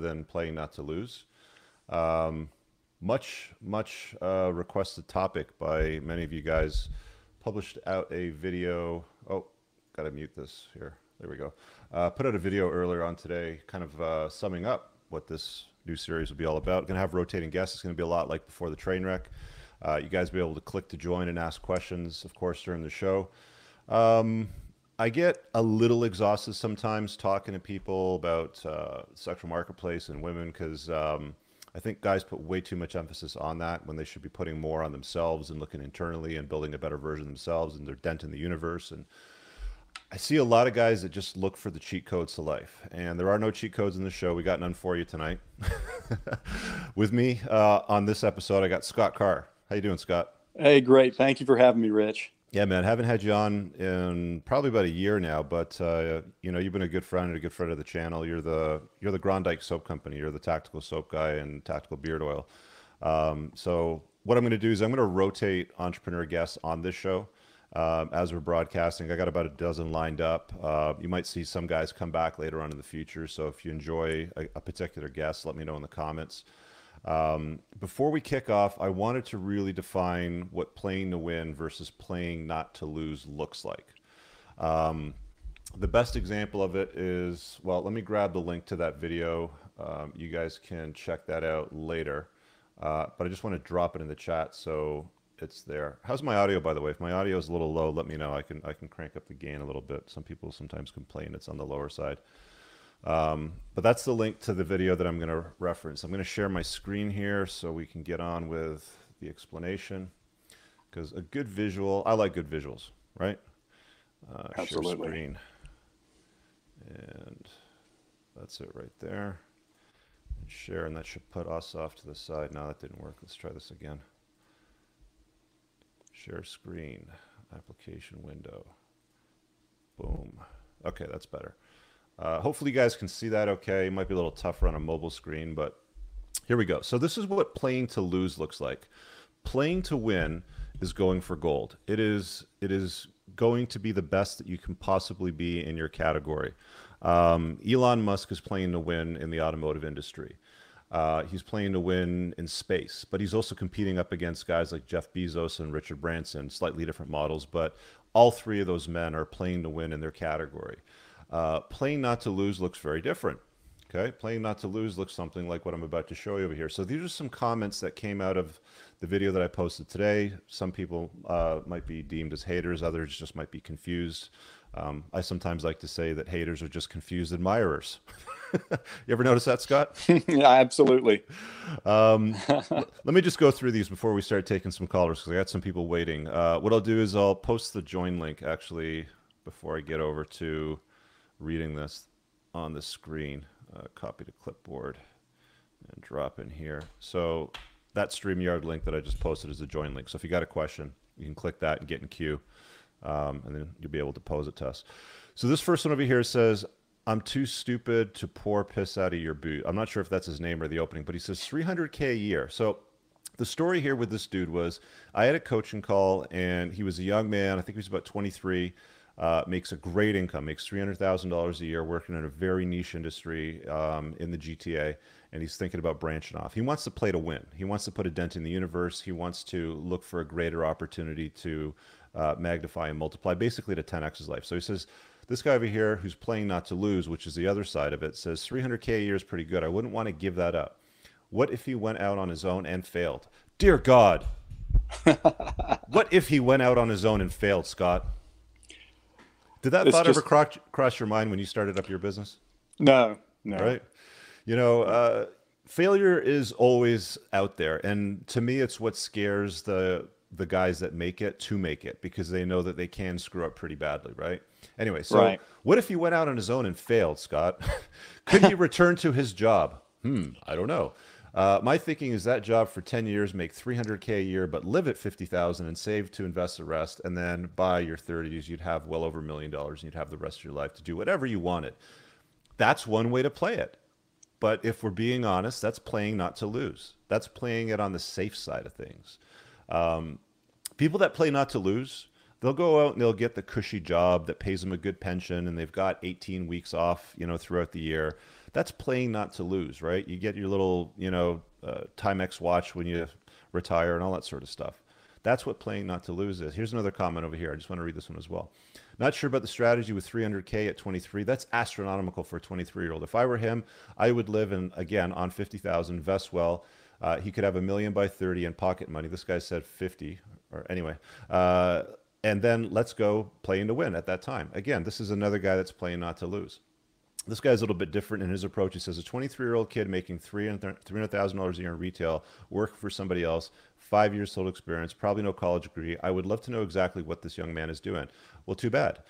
than playing not to lose. Um, much, much uh, requested topic by many of you guys. Published out a video. Oh, gotta mute this here. There we go. Uh, put out a video earlier on today, kind of uh, summing up what this new series will be all about. To have rotating guests. It's to be a lot like before the train wreck. Uh, you guys will be able to click to join and ask questions, of course, during the show. Um, I get a little exhausted sometimes talking to people about uh, sexual marketplace and women because um, I think guys put way too much emphasis on that when they should be putting more on themselves and looking internally and building a better version of themselves and their dent in the universe. And I see a lot of guys that just look for the cheat codes to life, and there are no cheat codes in the show. We got none for you tonight. With me uh, on this episode, I got Scott Carr. How you doing, Scott? Hey, great. Thank you for having me, Rich. Yeah, man, haven't had you on in probably about a year now, but uh, you know you've been a good friend and a good friend of the channel. You're the you're the Grondike Soap Company. You're the tactical soap guy and tactical beard oil. Um, so what I'm going to do is I'm going to rotate entrepreneur guests on this show um, as we're broadcasting. I got about a dozen lined up. Uh, you might see some guys come back later on in the future. So if you enjoy a, a particular guest, let me know in the comments. Um, before we kick off, I wanted to really define what playing to win versus playing not to lose looks like. Um, the best example of it is well, let me grab the link to that video. Um, you guys can check that out later. Uh, but I just want to drop it in the chat so it's there. How's my audio, by the way? If my audio is a little low, let me know. I can I can crank up the gain a little bit. Some people sometimes complain it's on the lower side. Um, but that's the link to the video that I'm going to reference. I'm going to share my screen here so we can get on with the explanation. Because a good visual, I like good visuals, right? Uh, Absolutely. Share screen. And that's it right there. And share, and that should put us off to the side. Now that didn't work. Let's try this again. Share screen, application window. Boom. Okay, that's better. Uh, hopefully you guys can see that okay. It might be a little tougher on a mobile screen, but here we go. So this is what playing to lose looks like. Playing to win is going for gold. It is it is going to be the best that you can possibly be in your category. Um, Elon Musk is playing to win in the automotive industry. Uh, he's playing to win in space, but he's also competing up against guys like Jeff Bezos and Richard Branson, slightly different models, but all three of those men are playing to win in their category. Uh, playing not to lose looks very different. Okay, playing not to lose looks something like what I'm about to show you over here. So these are some comments that came out of the video that I posted today. Some people uh, might be deemed as haters, others just might be confused. Um, I sometimes like to say that haters are just confused admirers. you ever notice that, Scott? yeah, absolutely. Um, let me just go through these before we start taking some callers because I got some people waiting. Uh, what I'll do is I'll post the join link actually before I get over to reading this on the screen. Uh, copy to clipboard and drop in here. So that StreamYard link that I just posted is a join link. So if you got a question, you can click that and get in queue, um, and then you'll be able to pose it to us. So this first one over here says, I'm too stupid to pour piss out of your boot. I'm not sure if that's his name or the opening, but he says 300K a year. So the story here with this dude was I had a coaching call, and he was a young man. I think he was about 23 uh, makes a great income, makes three hundred thousand dollars a year, working in a very niche industry um, in the GTA, and he's thinking about branching off. He wants to play to win. He wants to put a dent in the universe. He wants to look for a greater opportunity to uh, magnify and multiply, basically to 10x his life. So he says, this guy over here who's playing not to lose, which is the other side of it, says 300k a year is pretty good. I wouldn't want to give that up. What if he went out on his own and failed? Dear God. what if he went out on his own and failed, Scott? Did that it's thought just, ever cross, cross your mind when you started up your business? No, no. Right. You know, uh, failure is always out there, and to me, it's what scares the the guys that make it to make it because they know that they can screw up pretty badly, right? Anyway, so right. what if he went out on his own and failed, Scott? Could he return to his job? Hmm, I don't know. Uh, my thinking is that job for 10 years, make 300K a year, but live at 50,000 and save to invest the rest. And then by your 30s, you'd have well over a million dollars and you'd have the rest of your life to do whatever you wanted. That's one way to play it. But if we're being honest, that's playing not to lose. That's playing it on the safe side of things. Um, people that play not to lose, they'll go out and they'll get the cushy job that pays them a good pension and they've got 18 weeks off, you know, throughout the year That's playing not to lose, right? You get your little, you know, uh, Timex watch when you retire and all that sort of stuff. That's what playing not to lose is. Here's another comment over here. I just want to read this one as well. Not sure about the strategy with 300K at 23. That's astronomical for a 23 year old. If I were him, I would live in, again, on 50,000, invest well. Uh, he could have a million by 30 in pocket money. This guy said 50, or anyway. Uh, and then let's go playing to win at that time. Again, this is another guy that's playing not to lose. This guy's a little bit different in his approach. He says a 23 year old kid making $300,000 a year in retail, work for somebody else, five years total experience, probably no college degree. I would love to know exactly what this young man is doing. Well, too bad.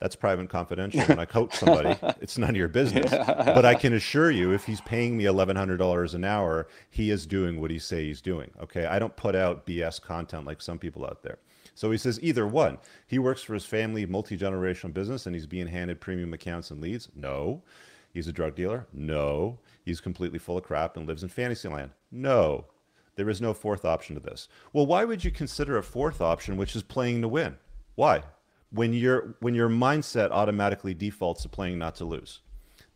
That's private and confidential. When I coach somebody, it's none of your business. But I can assure you, if he's paying me $1,100 an hour, he is doing what he say he's doing. Okay. I don't put out BS content like some people out there. So he says either one. He works for his family multi generational business and he's being handed premium accounts and leads. No. He's a drug dealer. No. He's completely full of crap and lives in fantasy land. No. There is no fourth option to this. Well, why would you consider a fourth option, which is playing to win? Why? When your when your mindset automatically defaults to playing not to lose.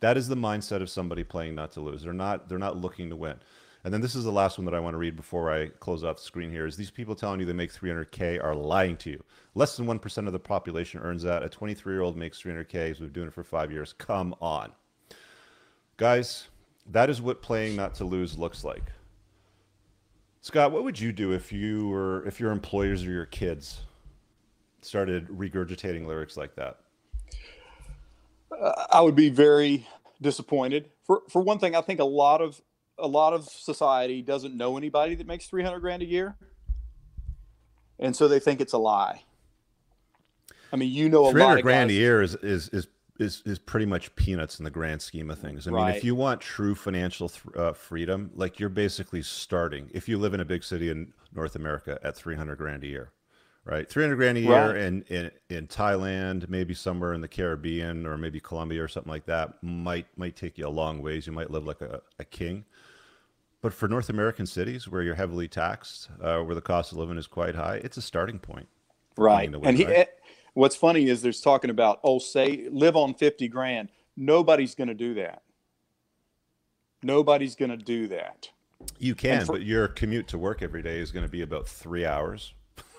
That is the mindset of somebody playing not to lose. They're not they're not looking to win. And then this is the last one that I want to read before I close off the screen here is these people telling you they make 300K are lying to you. Less than 1% of the population earns that. A 23 year old makes 300K. He's been doing it for five years. Come on. Guys, that is what playing not to lose looks like. Scott, what would you do if you were if your employers or your kids started regurgitating lyrics like that? Uh, I would be very disappointed. For for one thing, I think a lot of a lot of society doesn't know anybody that makes 300 grand a year. And so they think it's a lie. I mean, you know, a 300 grand a year is, is, is, is, is pretty much peanuts in the grand scheme of things. I right. mean, if you want true financial th- uh, freedom, like you're basically starting, if you live in a big city in North America at 300 grand a year, right? 300 grand a year right. in, in, in Thailand, maybe somewhere in the Caribbean or maybe Colombia or something like that might, might take you a long ways. You might live like a, a king. But for North American cities where you're heavily taxed, uh, where the cost of living is quite high, it's a starting point. Right. Win, and he, right? what's funny is there's talking about, oh, say live on 50 grand. Nobody's going to do that. Nobody's going to do that. You can, for, but your commute to work every day is going to be about three hours.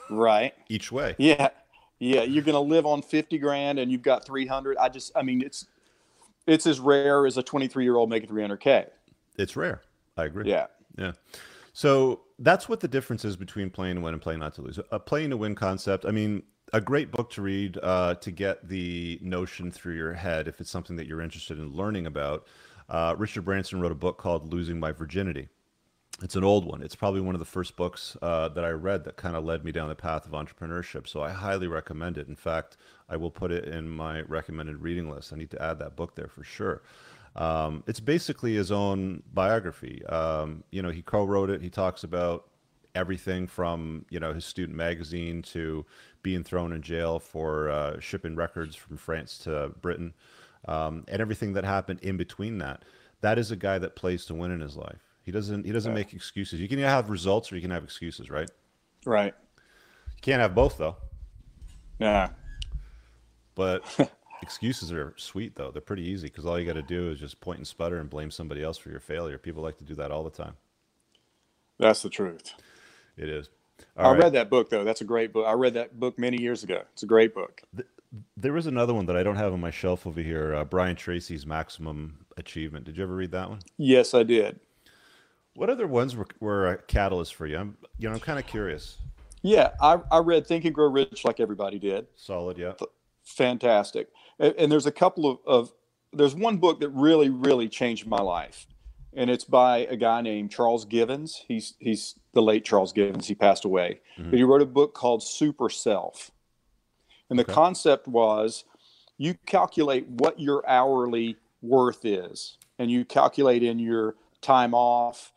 Right. Each way. Yeah. Yeah. You're going to live on 50 grand and you've got 300. I just, I mean, it's, it's as rare as a 23 year old making 300K. It's rare. I agree. Yeah. Yeah. So that's what the difference is between playing to win and playing not to lose. A playing to win concept. I mean, a great book to read uh, to get the notion through your head if it's something that you're interested in learning about. Uh, Richard Branson wrote a book called Losing My Virginity. It's an old one. It's probably one of the first books uh, that I read that kind of led me down the path of entrepreneurship. So I highly recommend it. In fact, I will put it in my recommended reading list. I need to add that book there for sure. Um, it's basically his own biography. Um, you know, he co-wrote it. He talks about everything from you know his student magazine to being thrown in jail for uh, shipping records from France to Britain, um, and everything that happened in between that. That is a guy that plays to win in his life. He doesn't. He doesn't make excuses. You can have results or you can have excuses, right? Right. You can't have both though. Yeah. But Excuses are sweet though. They're pretty easy because all you got to do is just point and sputter and blame somebody else for your failure. People like to do that all the time. That's the truth. It is. All I right. read that book though. That's a great book. I read that book many years ago. It's a great book. The, there is another one that I don't have on my shelf over here. Uh, Brian Tracy's Maximum Achievement. Did you ever read that one? Yes, I did. What other ones were, were a catalyst for you? I'm, you know, I'm kind of curious. Yeah, I, I read Think and Grow Rich like everybody did. Solid, yeah. Fantastic and, and there's a couple of, of there's one book that really really changed my life and it's by a guy named Charles Givens. He's he's the late Charles Givens. He passed away, mm-hmm. but he wrote a book called Super Self, and the okay. concept was you calculate what your hourly worth is, and you calculate in your time off,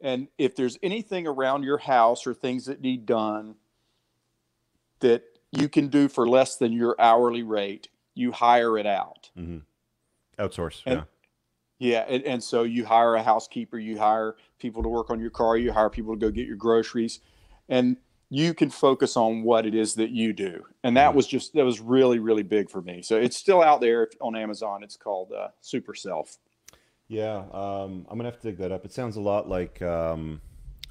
and if there's anything around your house or things that need done that you can do for less than your hourly rate, you hire it out. Mm-hmm. Outsource. And, yeah. Yeah. And, and so you hire a housekeeper, you hire people to work on your car, you hire people to go get your groceries, and you can focus on what it is that you do. And that mm-hmm. was just, that was really, really big for me. So it's still out there on Amazon. It's called uh, Super Self. Yeah, um, I'm gonna have to dig that up. It sounds a lot like um,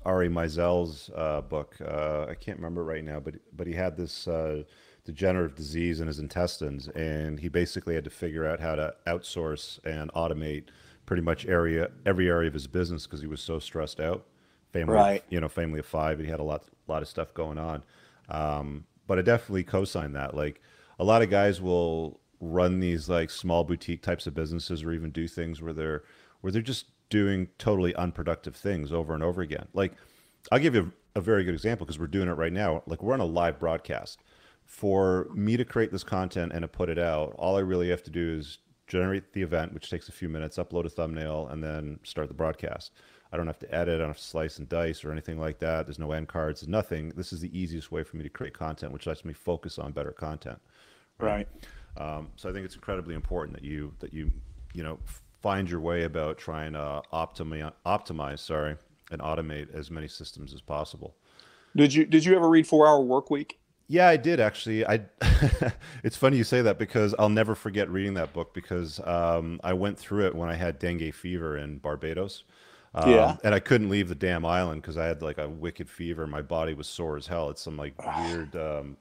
Ari Meisel's uh, book. Uh, I can't remember right now, but but he had this uh, degenerative disease in his intestines, and he basically had to figure out how to outsource and automate pretty much area every area of his business because he was so stressed out. Family, Right. you know, family of five, and he had a lot lot of stuff going on. Um, but I definitely co-sign that. Like a lot of guys will run these like small boutique types of businesses or even do things where they're where they're just doing totally unproductive things over and over again. Like I'll give you a, a very good example because we're doing it right now. Like we're on a live broadcast. For me to create this content and to put it out, all I really have to do is generate the event, which takes a few minutes, upload a thumbnail, and then start the broadcast. I don't have to edit, I don't have to slice and dice or anything like that. There's no end cards, nothing. This is the easiest way for me to create content, which lets me focus on better content. Right. Um, so I think it's incredibly important that you that you you know find your way about trying to optimize optimize sorry and automate as many systems as possible. Did you did you ever read Four Hour Work Week? Yeah, I did actually. I it's funny you say that because I'll never forget reading that book because um, I went through it when I had dengue fever in Barbados. Um, Yeah. and I couldn't leave the damn island because I had like a wicked fever. My body was sore as hell. It's some like weird um,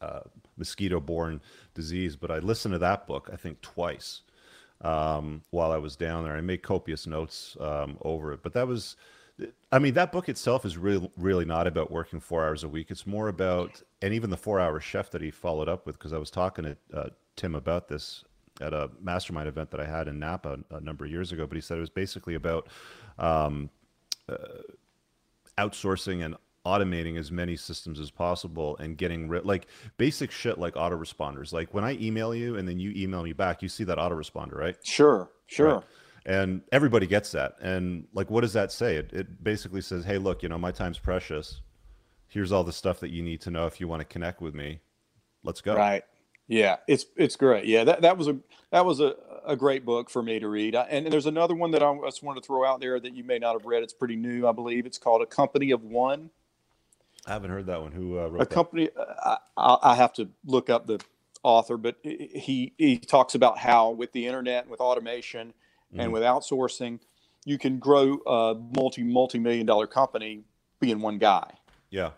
uh, mosquito-borne disease. But I listened to that book I think twice um, while I was down there. I made copious notes um, over it. But that was, I mean, that book itself is really, really not about working four hours a week. It's more about, and even the four-hour chef that he followed up with, because I was talking to uh, Tim about this at a mastermind event that I had in Napa a number of years ago. But he said it was basically about um, uh, outsourcing and automating as many systems as possible and getting rid like basic shit like autoresponders like when i email you and then you email me back you see that autoresponder right Sure, sure. Right. and everybody gets that and like what does that say it, it basically says hey look you know my time's precious here's all the stuff that you need to know if you want to connect with me let's go Right. Yeah, it's it's great. Yeah, that, that was a that was a, a great book for me to read. I, and there's another one that I just wanted to throw out there that you may not have read. It's pretty new, I believe. It's called A Company of One. I haven't heard that one who uh, wrote A that company. I, I I have to look up the author, but he he talks about how with the internet, with automation, Mhm. and with outsourcing, you can grow a multi multi million dollar company being one guy. yeah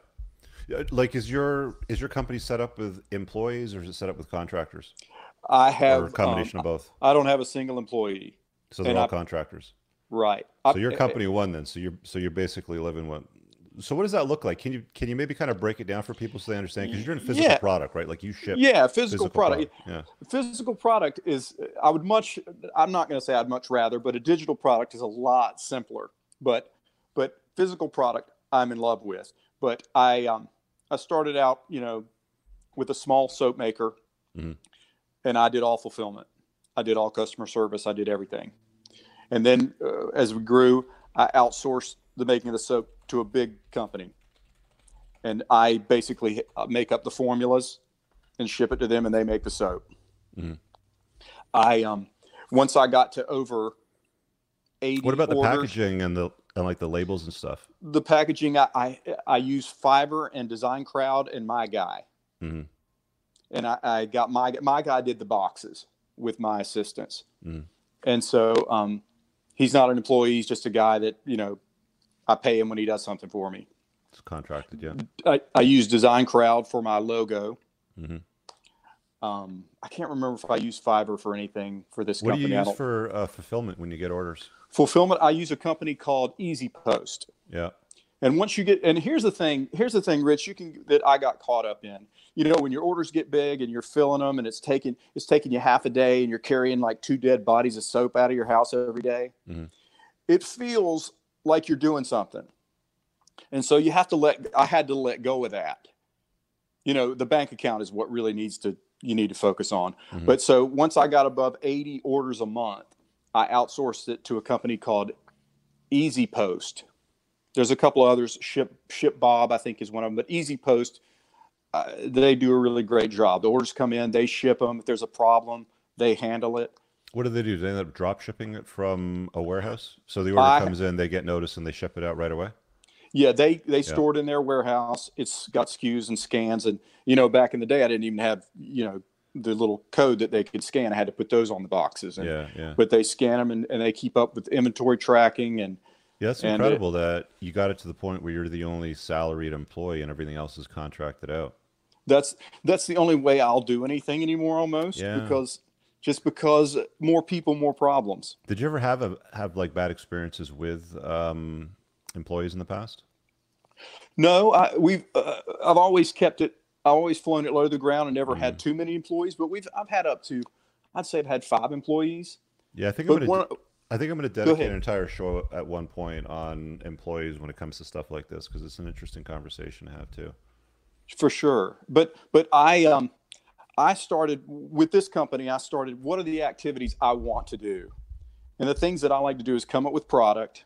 like is your is your company set up with employees or is it set up with contractors I or have a combination um, of both I don't have a single employee. so they're and all I- contractors Right. So you're company one then. So you're so you're basically living what? So what does that look like? Can you can you maybe kind of break it down for people so they understand? Because you're in physical Yeah. product, right? Like you ship Yeah, physical, product. Yeah. Physical product is. I would much. I'm not going to say I'd much rather, but a digital product is a lot simpler. But but physical product, I'm in love with. But I um I started out, you know, with a small soap maker, Mhm. and I did all fulfillment. I did all customer service. I did everything. And then uh, as we grew, I outsourced the making of the soap to a big company. And I basically uh, make up the formulas and ship it to them and they make the soap. Mhm. I um once I got to over 80 What about the packaging and the and like the labels and stuff? the packaging I, I I use Fiverr and Design Crowd and my guy. mm-hmm. And I, I got my my guy did the boxes with my assistants. Mhm. And so um he's not an employee, he's just a guy that, you know, I pay him when he does something for me. It's contracted, yeah. I, I use Design Crowd for my logo. Mhm. Um, I can't remember if I use Fiverr for anything for this What do you use for uh, fulfillment when you get orders? fulfillment. I use a company called Easy Post. Yeah. And once you get, and here's the thing, here's the thing, Rich, you can that I got caught up in. You know, when your orders get big and you're filling them, and it's taking it's taking you half a day, and you're carrying like two dead bodies of soap out of your house every day, Mhm. it feels like you're doing something. And so you have to let. I had to let go of that. You know, the bank account is what really needs to you need to focus on. Mhm. But so once I got above 80 orders a month, I outsourced it to a company called Easy Post. There's a couple of others. Ship Ship Bob, I think, is one of them. But Easy Post, uh, they do a really great job. The orders come in, they ship them. If there's a problem, they handle it. What do they do? Do they end up drop shipping it from a warehouse? So the order I- comes in, they get notice, and they ship it out right away. Yeah, they they store it in their warehouse. It's got SKUs and scans, and you know, back in the day, I didn't even have you know the little code that they could scan. I had to put those on the boxes. And, yeah, yeah. But they scan them and, and they keep up with inventory tracking and yeah, that's and incredible that you got it to the point where you're the only salaried employee and everything else is contracted out. That's that's the only way I'll do anything anymore, almost Yeah. because just because more people, more problems. Did you ever have a have like bad experiences with um, employees in the past? No, I, we've uh, I've always kept it. I've always flown it low to the ground and never Mm-hmm. had too many employees. But we've I've had up to, I'd say I've had five employees. Yeah, I think I'm gonna. one, I think I'm going to dedicate an entire show at one point on employees when it comes to stuff like this because it's an interesting conversation to have too. for sure. But but I um I started with this company. I started. What are the activities I want to do? And the things that I like to do is come up with product,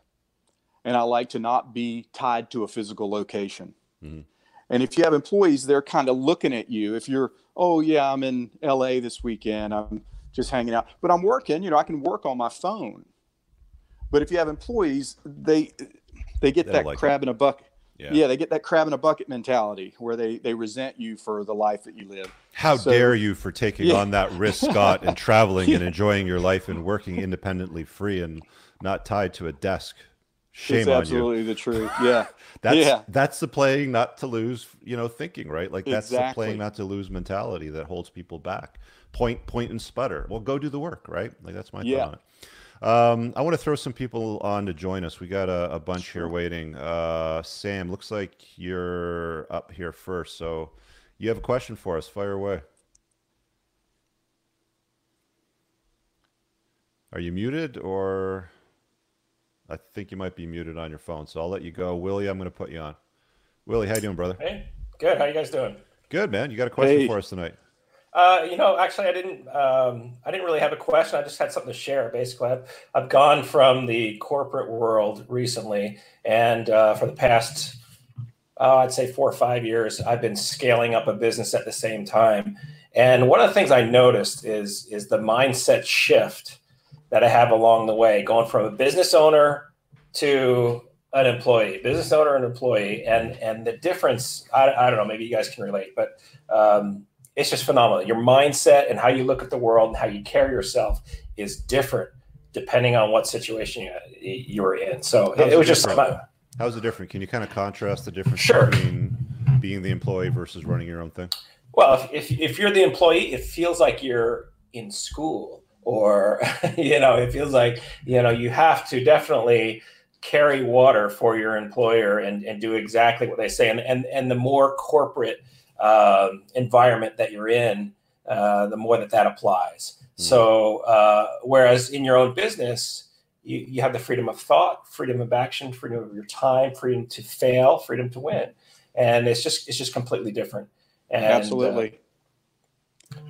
and I like to not be tied to a physical location. Mhm. And if you have employees, they're kind of looking at you. If you're, oh yeah, I'm in LA this weekend. I'm just hanging out, but I'm working. You know, I can work on my phone. But if you have employees, they they get They that like it. crab in a bucket. Yeah. Yeah, they get that crab in a bucket mentality where they they resent you for the life that you live. How So- dare you for taking Yeah. on that risk, Scott, and traveling and enjoying your life and working independently, free and not tied to a desk. Shame it's on you. absolutely the truth. Yeah. That's yeah. that's the playing not to lose, you know, thinking, right? Like that's the playing not to lose mentality that holds people back. Point, point, and sputter. Well, go do the work, right? Like that's my Yeah. thought. On it. Um, I want to throw some people on to join us. We got a, a bunch here waiting. Uh, Sam, looks like you're up here first, so you have a question for us. Fire away. Are you muted or? I think you might be muted on your phone, so I'll let you go. Willie, I'm going to put you on. Willie, how you doing, brother? Hey, good. How you guys doing? Good, man. You got a question Hey. for us tonight? Uh, you know, actually, I didn't. Um, I didn't really have a question. I just had something to share. Basically, I've, I've gone from the corporate world recently, and uh, for the past, uh, I'd say four or five years, I've been scaling up a business at the same time. And one of the things I noticed is is the mindset shift that I have along the way, going from a business owner to an employee, business owner and employee, and and the difference. I, I don't know. Maybe you guys can relate, but um, it's just phenomenal. Your mindset and how you look at the world and how you carry yourself is different depending on what situation you, you're in. So How's it, was just something. How's it different? Can you kind of contrast the difference Sure. between being the employee versus running your own thing? Well, if, if, if you're the employee, it feels like you're in school or, you know, it feels like, you know, you have to definitely carry water for your employer and, and do exactly what they say. And, and, and the more corporate um, environment that you're in, uh, the more that that applies. So, uh, whereas in your own business, you, you have the freedom of thought, freedom of action, freedom of your time, freedom to fail, freedom to win. And it's just, it's just completely different. And, uh, Absolutely.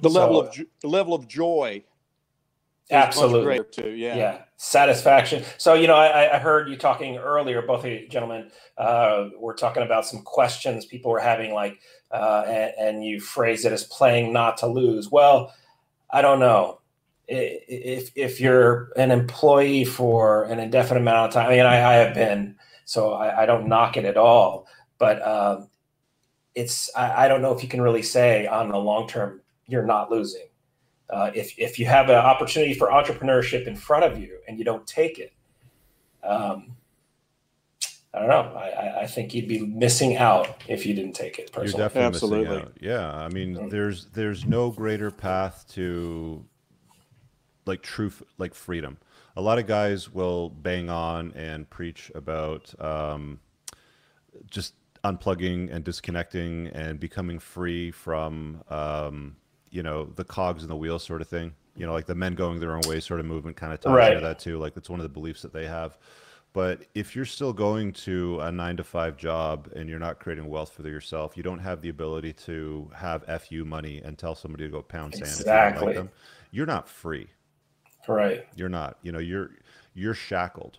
the level so- of jo- the level of joy. Absolutely. too. Yeah. yeah. Satisfaction. So you know I, I heard you talking earlier both of you gentlemen uh, were talking about some questions people were having like uh, and, and you phrased it as playing not to lose. Well i don't know. If, if you're an employee for an indefinite amount of time i mean i, I have been so I, I don't knock it at all but um, it's I, I don't know if you can really say on the long term you're not losing uh, if, if you have an opportunity for entrepreneurship in front of you and you don't take it, um, I don't know. I, I- I think you'd be missing out if you didn't take it. You're Personally, definitely Absolutely. missing out. Yeah, I mean, Mm. there's there's no greater path to like truth, like freedom. A lot of guys will bang on and preach about um, just unplugging and disconnecting and becoming free from um, you know the cogs in the wheel sort of thing. You know, like the men going their own way sort of movement kind of ties Right. into that too. Like that's one of the beliefs that they have. But if you're still going to a nine to five job and you're not creating wealth for yourself, you don't have the ability to have FU money and tell somebody to go pound sand if you Exactly. like them. You're not free. right? You're not. You know, you're you're shackled.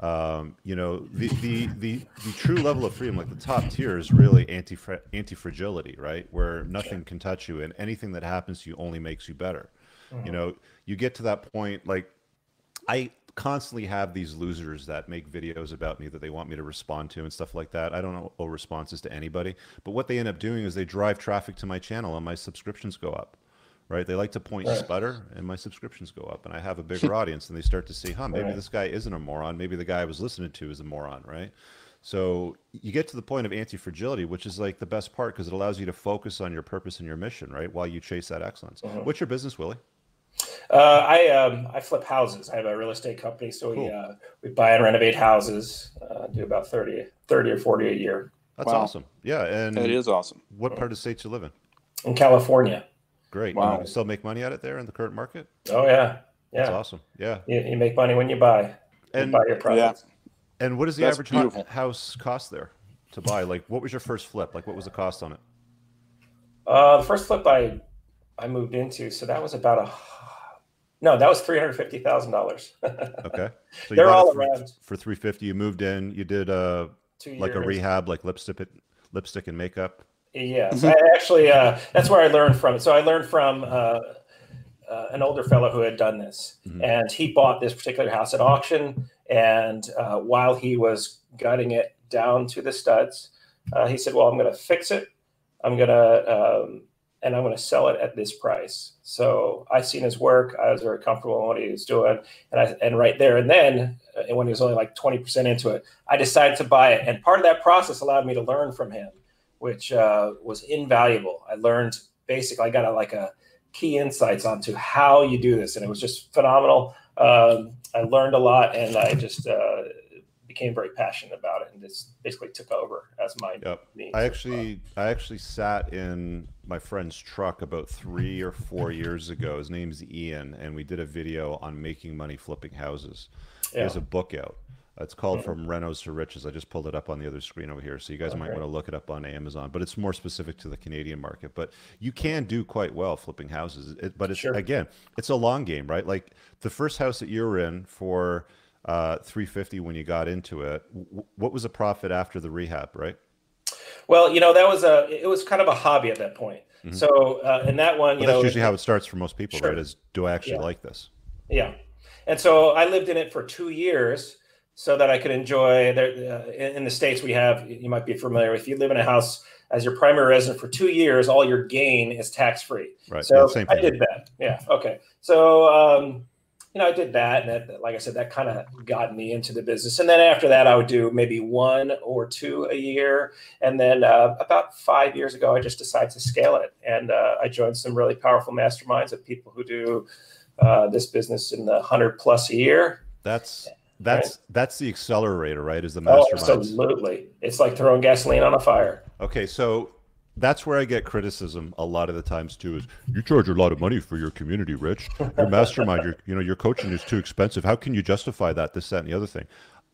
Um, you know, the, the the the true level of freedom, like the top tier, is really anti anti fragility, right? Where nothing can touch you, and anything that happens to you only makes you better. You know, you get to that point. Like, I constantly have these losers that make videos about me that they want me to respond to and stuff like that. I don't owe responses to anybody, but what they end up doing is they drive traffic to my channel, and my subscriptions go up right? They like to point Right. sputter, and my subscriptions go up, and I have a bigger audience, and they start to see, huh, maybe Right. this guy isn't a moron. Maybe the guy I was listening to is a moron, right? So you get to the point of anti-fragility, which is like the best part because it allows you to focus on your purpose and your mission, right? While you chase that excellence. Mhm. What's your business, Willie? Uh, I um, I flip houses. I have a real estate company, so we uh, we buy and renovate houses. Uh, do about 30, 30 or forty a year That's Wow. awesome. Yeah, and It is awesome. what part of the states you live in? in California. Great. Wow. You can still make money at it there in the current market. Oh yeah, That's yeah. awesome. Yeah. You, you make money when you buy. You And buy your product. and what does the That's average beautiful. house cost there to buy? Like, what was your first flip? Like, what was the cost on it? Uh, the first flip I I moved into, so that was about a no, that was three hundred fifty thousand dollars. Okay. So They're all for, around for 350. You moved in. You did uh two like a rehab, like lipstick, lipstick and makeup. Yes, I actually uh, that's where I learned from it. So I learned from uh, uh, an older fellow who had done this, Mhm. and he bought this particular house at auction. And uh, while he was gutting it down to the studs, uh, he said, "Well, I'm going to fix it. I'm going to um, and I'm going to sell it at this price." So I seen his work. I was very comfortable in what he was doing, and I and right there and then, uh, when he was only like 20 percent into it, I decided to buy it. And part of that process allowed me to learn from him which uh, was invaluable. I learned basically, I got a, like a key insights onto how you do this, and it was just phenomenal. Um, I learned a lot, and I just uh, became very passionate about it, and just basically took over as my Yep. I actually, I actually sat in my friend's truck about three or four years ago. His name's Ian, and we did a video on making money flipping houses. He yeah. has a book out. It's called Mhm. From Renos to Riches. I just pulled it up on the other screen over here, so you guys might want to look it up on Amazon. But it's more specific to the Canadian market. But you can do quite well flipping houses. It, but it's Sure. again, it's a long game, right? Like the first house that you were in for uh, 350 when you got into it. w- What was the profit after the rehab, right? Well, you know, that was a it was kind of a hobby at that point. Mhm. So, uh, in that one, you that's know, usually how it starts for most people, Sure. right? Is do I actually Yeah. like this? Yeah, and so I lived in it for two years so that I could enjoy. There, uh, in, the states, we have you might be familiar. If you live in a house as your primary resident for two years, all your gain is tax free. Right. So yeah, I did that. Yeah. Okay. So um, you know, I did that, and that, like I said, that kind of got me into the business. And then after that, I would do maybe one or two a year. And then uh, about five years ago, I just decided to scale it, and uh, I joined some really powerful masterminds of people who do uh, this business in the hundred plus a year. That's that's that's the accelerator, right? Is the mastermind? Oh, absolutely! It's like throwing gasoline on a fire. Okay, so that's where I get criticism a lot of the times too. Is you charge a lot of money for your community, Rich? Your mastermind, your you know, your coaching is too expensive. How can you justify that? This, that, and the other thing.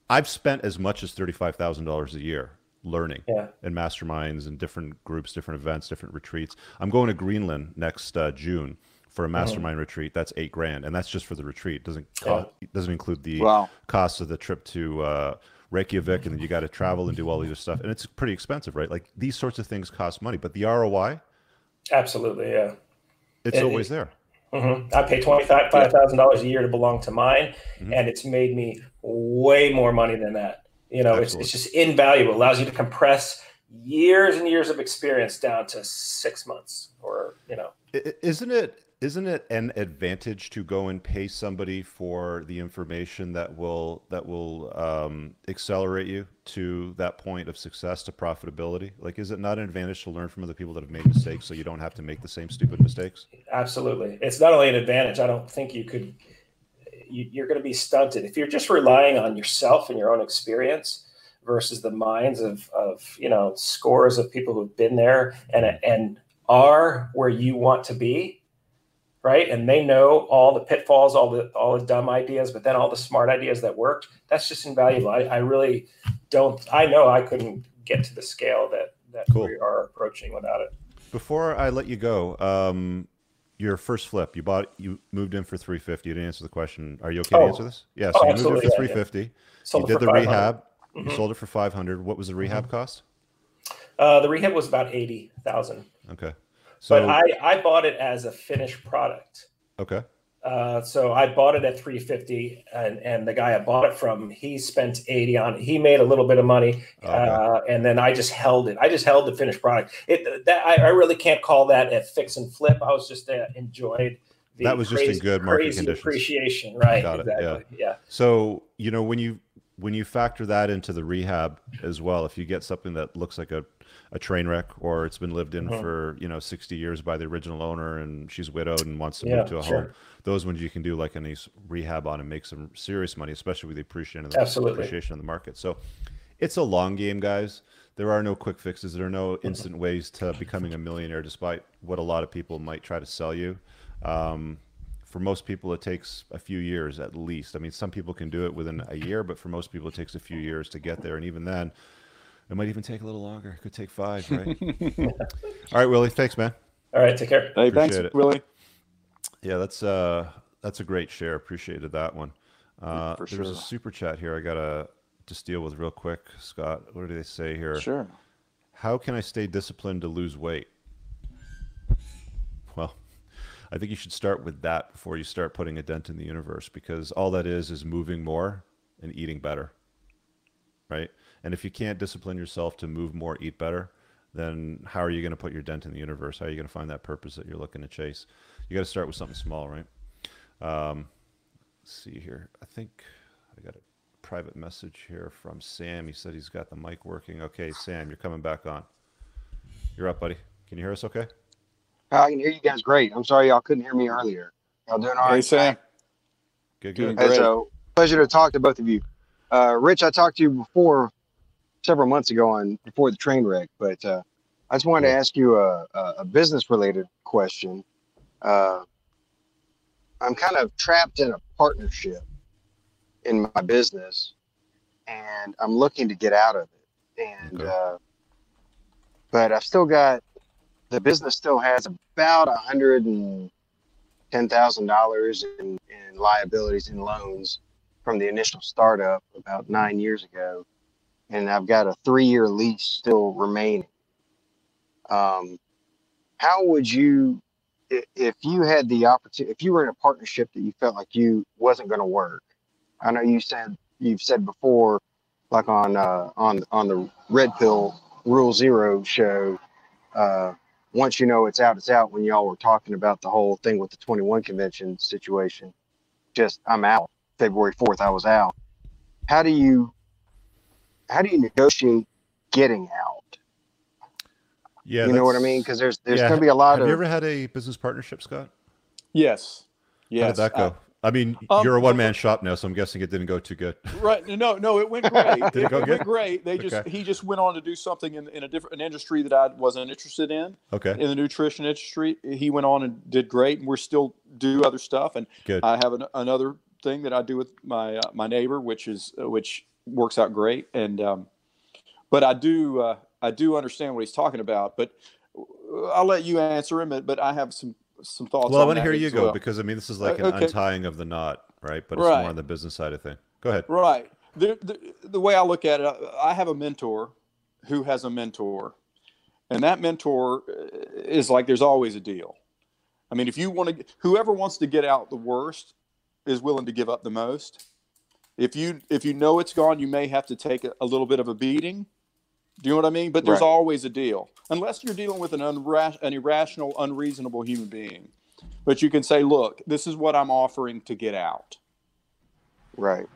I've spent as much as thirty-five thousand dollars a year learning Yeah. in masterminds and different groups, different events, different retreats. I'm going to Greenland next uh, June for a mastermind retreat. That's eight grand, and that's just for the retreat. Doesn't co- doesn't include the Wow. cost of the trip to uh, Reykjavik, and then you got to travel and do all these other stuff, and it's pretty expensive, right? Like these sorts of things cost money, but the ROI, Absolutely, yeah. it's It- always there. hmm I pay twenty five thousand dollars a year to belong to mine, Mhm. and it's made me way more money than that. You know, it's, it's just invaluable. It allows you to compress years and years of experience down to six months, or you know, I- i- Isn't it? Isn't it an advantage to go and pay somebody for the information that will that will um, accelerate you to that point of success to profitability? Like, is it not an advantage to learn from other people that have made mistakes so you don't have to make the same stupid mistakes? absolutely, it's not only an advantage. I don't think you could. You, you're going to be stunted if you're just relying on yourself and your own experience versus the minds of of you know scores of people who've been there and and are where you want to be right and they know all the pitfalls all the all the dumb ideas but then all the smart ideas that worked that's just invaluable i, I really don't i know i couldn't get to the scale that that Cool. we are approaching without it Before I let you go, um, your first flip, you bought, you moved in for three fifty. You didn't answer the question. Are you okay to Oh. answer this? Yeah. Oh, So you moved in for yeah, yeah. sold You did the rehab. You Mhm. sold it for five hundred. What was the rehab Mm-hmm. cost? uh, the rehab was about 80000 Okay. So but I, I bought it as a finished product okay. Uh, so I bought it at 350 and, and the guy I bought it from, he spent 80 on it. He made a little bit of money. Okay. Uh, and then I just held it. I just held the finished product. It, that I, I really can't call that a fix and flip. I was just uh, enjoyed that was crazy, just in good market conditions. Appreciation, right? Got it. Exactly. Yeah. yeah. So you know when you when you factor that into the rehab as well, if you get something that looks like a a train wreck or it's been lived in uh-huh. for you know 60 years by the original owner and she's widowed and wants to yeah, move to a sure. home those ones you can do like a nice rehab on and make some serious money especially with the appreciation of the Absolutely. appreciation of the market so it's a long game guys there are no quick fixes there are no mm-hmm. instant ways to becoming a millionaire despite what a lot of people might try to sell you um, for most people it takes a few years at least i mean some people can do it within a year but for most people it takes a few years to get there and even then it might even take a little longer. It could take five, right? All right, Willie. Thanks, man. All right, take care. Hey, thanks, it. Willie. Yeah, that's uh that's a great share. Appreciated that one. Uh, there's sure. a super chat here. I gotta just deal with real quick, Scott. What do they say here? Sure. How can I stay disciplined to lose weight? Well, I think you should start with that before you start putting a dent in the universe because all that is is moving more and eating better. Right? And if you can't discipline yourself to move more, eat better, then how are you going to put your dent in the universe? How are you going to find that purpose that you're looking to chase? You got to start with something small, right? Um, let's see here. I think I got a private message here from Sam. He said he's got the mic working. Okay, Sam, you're coming back on. You're up, buddy. Can you hear us okay? I can hear you guys great. I'm sorry y'all couldn't hear me earlier. Y'all doing all right? Hey, Sam. Good, good. Hey, so, pleasure to talk to both of you. Uh, Rich, I talked to you before several months ago on before the train wreck, but uh, I just wanted to ask you a, a business related question. Uh, I'm kind of trapped in a partnership in my business, and I'm looking to get out of it. And okay. uh, but I've still got the business still has about a hundred and ten thousand dollars in liabilities and loans from the initial startup about nine years ago and I've got a three year lease still remaining. Um, how would you, if you had the opportunity, if you were in a partnership that you felt like you wasn't going to work? I know you said you've said before, like on uh, on on the Red Pill Rule Zero show. Uh, once you know it's out, it's out. When y'all were talking about the whole thing with the 21 convention situation, just I'm out. February 4th, I was out. How do you how do you negotiate getting out? Yeah, you know what I mean? Because there's there's yeah. going to be a lot of Have of. you ever had a business partnership, Scott? Yes. Yes. How did that go? I mean, um, you're a one man shop now, so I'm guessing it didn't go too good. Right? No, no, it went great. did it, it go it good? great. They just okay. he just went on to do something in, in a different an industry that I wasn't interested in. Okay. In the nutrition industry, he went on and did great, and we're still do other stuff. And good. I have an, another thing that I do with my uh, my neighbor, which is uh, which works out great. And um, but I do uh, I do understand what he's talking about. But I'll let you answer him. But I have some some thoughts. Well, I want to hear you go well. because I mean this is like uh, an okay. untying of the knot, right? But it's right. more on the business side of thing. Go ahead. Right. The, the, the way I look at it, I have a mentor who has a mentor, and that mentor uh, is like there's always a deal. I mean, if you want to, whoever wants to get out the worst is willing to give up the most. If you if you know it's gone, you may have to take a, a little bit of a beating do you know what I mean? But there's right. always a deal, unless you're dealing with an, unra- an irrational, unreasonable human being. But you can say, look, this is what I'm offering to get out. Right.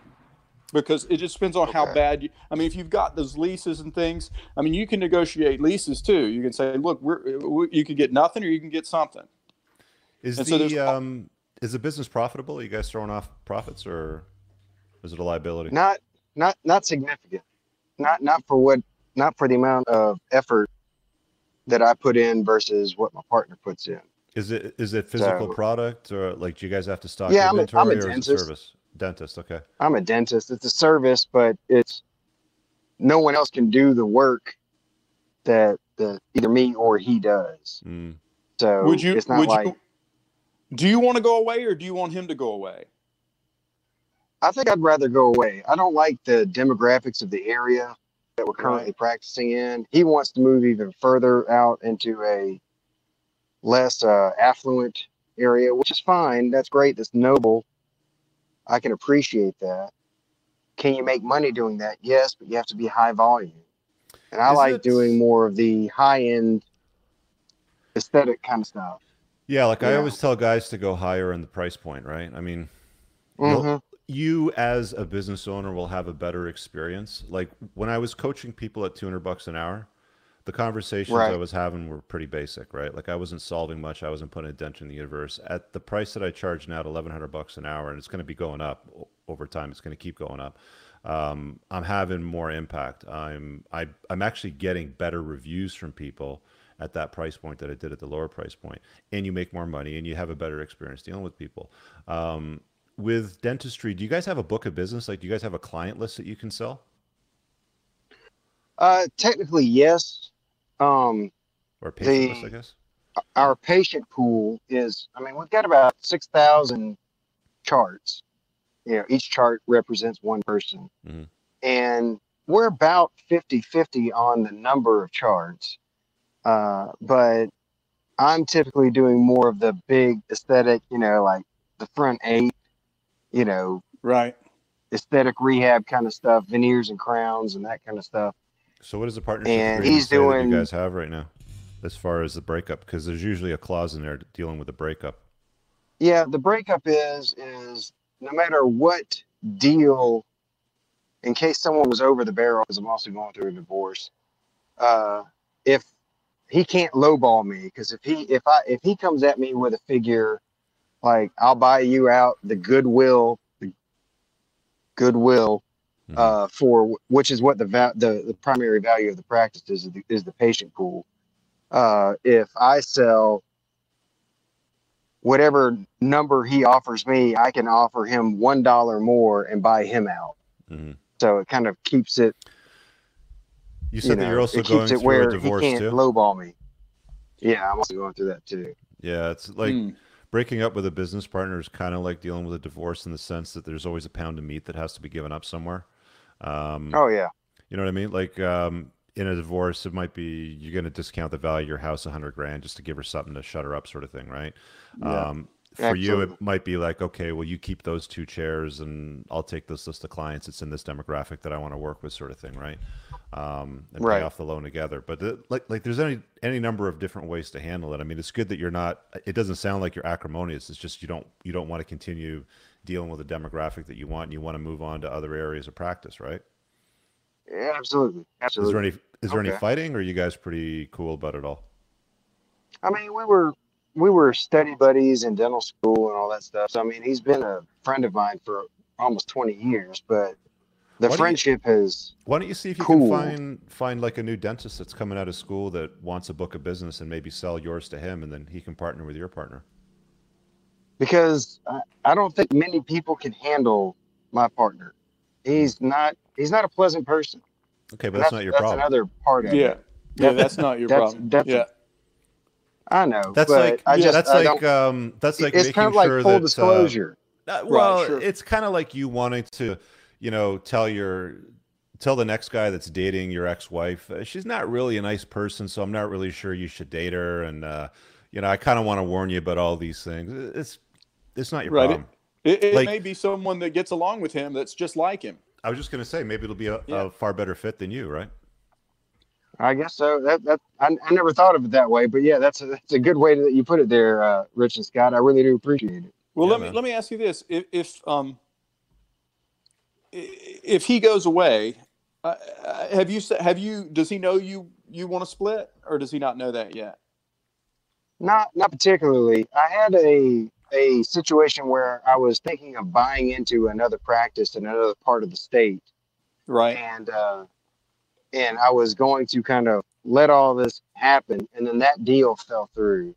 Because it just depends on okay. how bad you. I mean, if you've got those leases and things, I mean, you can negotiate leases too. You can say, look, we're we, you can get nothing or you can get something. Is and the so um is the business profitable? Are you guys throwing off profits or is it a liability? Not not not significant. Not not for what not for the amount of effort that I put in versus what my partner puts in. Is it is it physical so, product or like do you guys have to stock yeah, inventory I'm a, I'm a or dentist. is it service? Dentist, okay. I'm a dentist. It's a service, but it's no one else can do the work that the either me or he does. Mm. So would you, it's not like. You, do you want to go away or do you want him to go away? I think I'd rather go away. I don't like the demographics of the area that we're currently right. practicing in. He wants to move even further out into a less uh, affluent area, which is fine. That's great. That's noble. I can appreciate that. Can you make money doing that? Yes, but you have to be high volume. And I Is like it- doing more of the high end aesthetic kind of stuff. Yeah, like I always tell guys to go higher in the price point, right? I mean, Mhm. You as a business owner will have a better experience. Like when I was coaching people at 200 bucks an hour, the conversations I was having were pretty basic, right? Like I wasn't solving much. I wasn't putting a dent in the universe. At the price that I charge now at 1100 bucks an hour, and it's going to be going up over time. It's going to keep going up. Um, I'm having more impact. I'm I, I'm actually getting better reviews from people at that price point that I did at the lower price point, and you make more money and you have a better experience dealing with people. Um, with dentistry, do you guys have a book of business? Like, do you guys have a client list that you can sell, Uh, technically, yes. Um, or patient The- list? I guess. our patient pool is, I mean, we've got about 6,000 charts. You know, each chart represents one person. Mhm. And we're about 50 50 on the number of charts. Uh, but I'm typically doing more of the big aesthetic, you know, like the front eight, you know, Right. aesthetic rehab kind of stuff, veneers and crowns and that kind of stuff. So, what is the partnership And he's say that doing- you guys have right now, as far as the breakup? Because there's usually a clause in there dealing with the breakup. Yeah, the breakup is is no matter what deal, in case someone was over the barrel, because I'm also going through a divorce. Uh, if he can't lowball me, because if he if I if he comes at me with a figure like I'll buy you out the goodwill, the goodwill Mhm. uh, for which is what the, va- the the primary value of the practice is is the, is the patient pool. Uh, if I sell whatever number he offers me, I can offer him one dollar more and buy him out. Mhm. So it kind of keeps it. You You said that you're also it going keeps it through where a divorce he can't too. lowball me. Yeah, I'm also going through that too. Yeah, it's like Hmm. Breaking up with a business partner is kind of like dealing with a divorce in the sense that there's always a pound of meat that has to be given up somewhere. Um, Oh yeah, You know what I mean? Like um, in a divorce, it might be you're going to discount the value of your house a hundred grand just to give her something to shut her up, sort of thing, right? Yeah. Um, for you, it might be like, okay, well, you keep those two chairs, and I'll take this list of clients. It's in this demographic that I want to work with, sort of thing, right? Um, and Right. pay off the loan together. But the, like, like, there's any any number of different ways to handle it. I mean, it's good that you're not. It doesn't sound like you're acrimonious. It's just you don't you don't want to continue dealing with a demographic that you want, and you want to move on to other areas of practice, right? yeah, absolutely, absolutely. Is there any is there any fighting, or are you guys pretty cool about it all? I mean, we were we were study buddies in dental school and all that stuff. So I mean, he's been a friend of mine for almost 20 years, but Why the you- friendship has Why don't you see if you Cool. can find find like a new dentist that's coming out of school that wants a book of business and maybe sell yours to him, and then he can partner with your partner. because I, I don't think many people can handle my partner. He's not he's not a pleasant person. Okay, but And that's, not your that's problem. another part of Yeah. it. Yeah, that's not your That's- problem. that's- yeah. I know. That's but like I yeah, just that's I like um that's like it's making kind of like sure full that, uh, disclosure. Uh, well, sure. it's kind of like you wanting to, you know, tell your tell the next guy that's dating your ex-wife, uh, she's not really a nice person, so I'm not really sure you should date her, and uh, you know, I kind of want to warn you about all these things. It's it's not your Right. problem. It, it Like- may be someone that gets along with him that's just like him. I was just gonna say maybe it'll be a, Yeah. a far better fit than you, right? I guess so. That that I, I never thought of it that way, but yeah, that's a, that's a good way that you put it there, uh, Rich and Scott. I really do appreciate it. Well, Yeah, let me let me ask you this: if, if um i- if he goes away, uh, uh, have you have you does he know you you want to split or does he not know that yet? Not not particularly. I had a a situation where I was thinking of buying into another practice in another part of the state, Right. and uh, and I was going to kind of let all this happen, and then that deal fell through.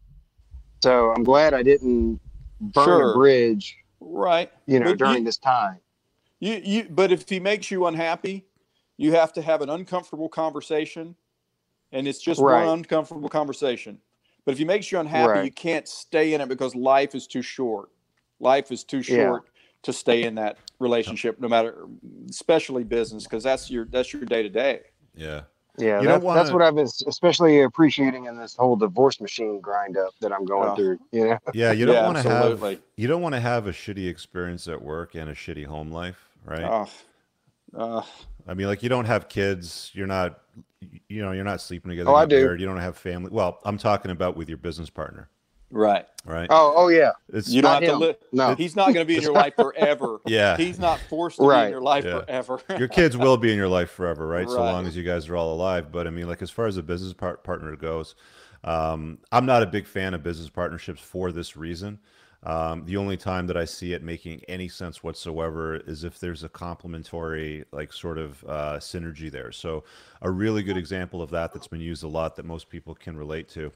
So I'm glad I didn't burn Sure. a bridge, Right. you know, But during you- this time. You you but if he makes you unhappy, you have to have an uncomfortable conversation, and it's just Right. one uncomfortable conversation. But if he makes you unhappy, Right. you can't stay in it because life is too short. Life is too Yeah. short to stay in that relationship, no matter, especially business, because that's your that's your day to day. Yeah. Yeah, that, don't that's what I've been especially appreciating in this whole divorce machine grind up that I'm going Oh. through. You know, Yeah, you don't Yeah, want to have you don't want to have a shitty experience at work and a shitty home life, right? Oh, uh, I mean, like you don't have kids, you're not, you know, you're not sleeping together. Oh, you're I do. married, You don't have family. Well, I'm talking about with your business partner, right. right? oh, oh yeah, It's You don't Not have to him. live. no, He's not going to be in your life forever. yeah. He's not forced to be in your life Yeah. forever. your kids will be in your life forever, right? So long as you guys are all alive. But I mean, like as far as a business part- partner goes, um, I'm not a big fan of business partnerships for this reason. Um, the only time that I see it making any sense whatsoever is if there's a complementary, like sort of uh, synergy there. So a really good example of that that's been used a lot that most people can relate to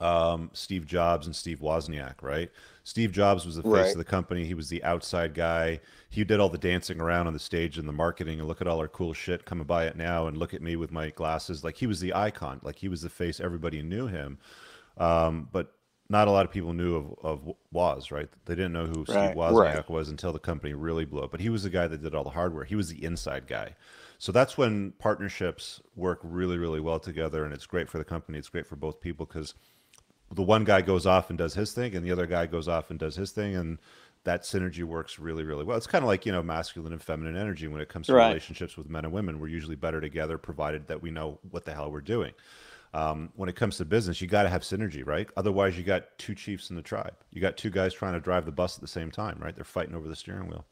um, Steve Jobs and Steve Wozniak, right? Steve Jobs was the face Right. of the company. He was the outside guy. He did all the dancing around on the stage and the marketing and look at all our cool shit coming by it now and look at me with my glasses. Like he was the icon. Like he was the face. Everybody knew him. Um, but not a lot of people knew of, of Woz, right? They didn't know who Steve Right, Wozniak right. was until the company really blew up. But he was the guy that did all the hardware. He was the inside guy. So that's when partnerships work really, really well together, and it's great for the company. It's great for both people because the one guy goes off and does his thing, and the other guy goes off and does his thing, and that synergy works really, really well. It's kind of like you know masculine and feminine energy when it comes to Right. relationships with men and women. We're usually better together, provided that we know what the hell we're doing. Um, when it comes to business, you got to have synergy, right? Otherwise, you got two chiefs in the tribe. You got two guys trying to drive the bus at the same time, right? They're fighting over the steering wheel.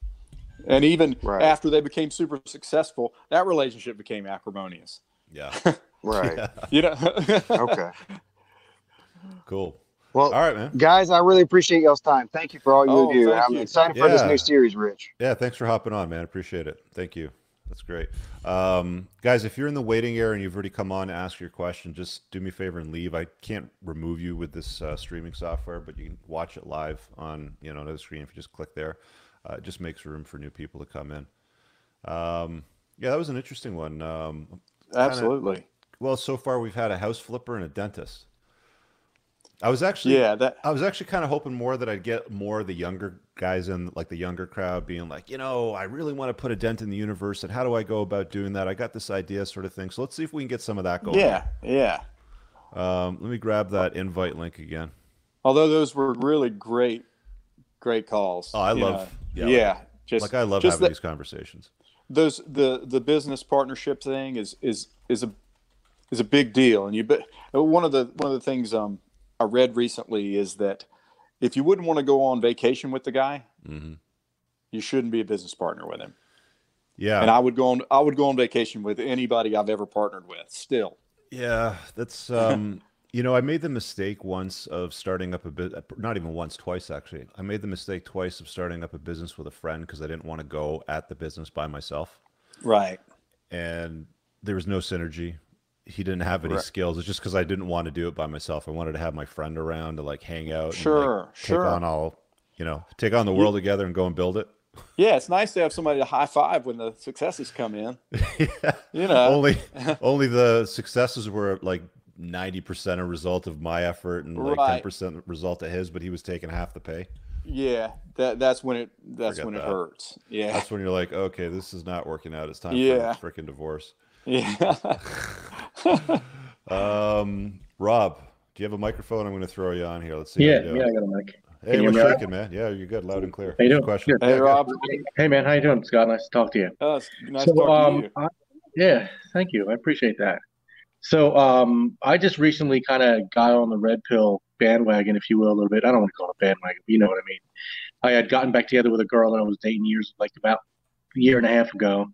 And even Right. after they became super successful, that relationship became acrimonious. Yeah, right, You know. okay. cool. Well, All right, man. guys, I really appreciate y'all's time. Thank you for all you Oh, do. I'm you. excited for this new series, Rich. Yeah, thanks for hopping on, man. Appreciate it. Thank you. That's great. Um, guys, if you're in the waiting area and you've already come on to ask your question, just do me a favor and leave. I can't remove you with this uh, streaming software, but you can watch it live on you know another screen if you just click there. Uh, it just makes room for new people to come in. Um, yeah, that was an interesting one. Um, Absolutely. well, so far we've had a house flipper and a dentist. I was actually Yeah. That. I was actually kind of hoping more that I'd get more of the younger guys in, like the younger crowd, being like, you know, I really want to put a dent in the universe, and how do I go about doing that? I got this idea, sort of thing. So let's see if we can get some of that going. Yeah. Yeah. Um, let me grab that invite link again. Although those were really great, great calls. Oh, I love- know. yeah, Yeah. like- just Like I love having that- these conversations. those the the business partnership thing is is is a is a big deal and you but one of the one of the things um I read recently is that if you wouldn't want to go on vacation with the guy hmm you shouldn't be a business partner with him Yeah, and I would go on I would go on vacation with anybody I've ever partnered with still Yeah, that's um you know, I made the mistake once of starting up a bit not even once, twice actually. I made the mistake twice of starting up a business with a friend because I didn't want to go at the business by myself. right And there was no synergy. He didn't have any Right. skills. It's just because I didn't want to do it by myself. I wanted to have my friend around to like hang out, and, like, Sure, take sure. on all, you know, take on the world together and go and build it. yeah it's nice to have somebody to high five when the successes come in yeah. you know only only the successes were like 90% a result of my effort and like Right. 10% result of his but he was taking half the pay yeah that that's when it that's Forget when it hurts yeah that's when you're like okay this is not working out it's time Yeah. for a freaking divorce yeah um rob do you have a microphone i'm going to throw you on here let's see Yeah, you yeah. I got a mic. hey Can you we're hear me all right? shaking man yeah you're good loud and clear How you doing? question hey Yeah, Rob Hey, man, how you doing, Scott? Nice to talk to you. It's nice so, to talk um, to you. I, yeah, thank you. I appreciate that. So, um, I just recently kind of got on the red pill bandwagon, if you will, a little bit. I don't want to call it a bandwagon, but you know what I mean. I had gotten back together with a girl that I was dating years, like about a year and a half ago.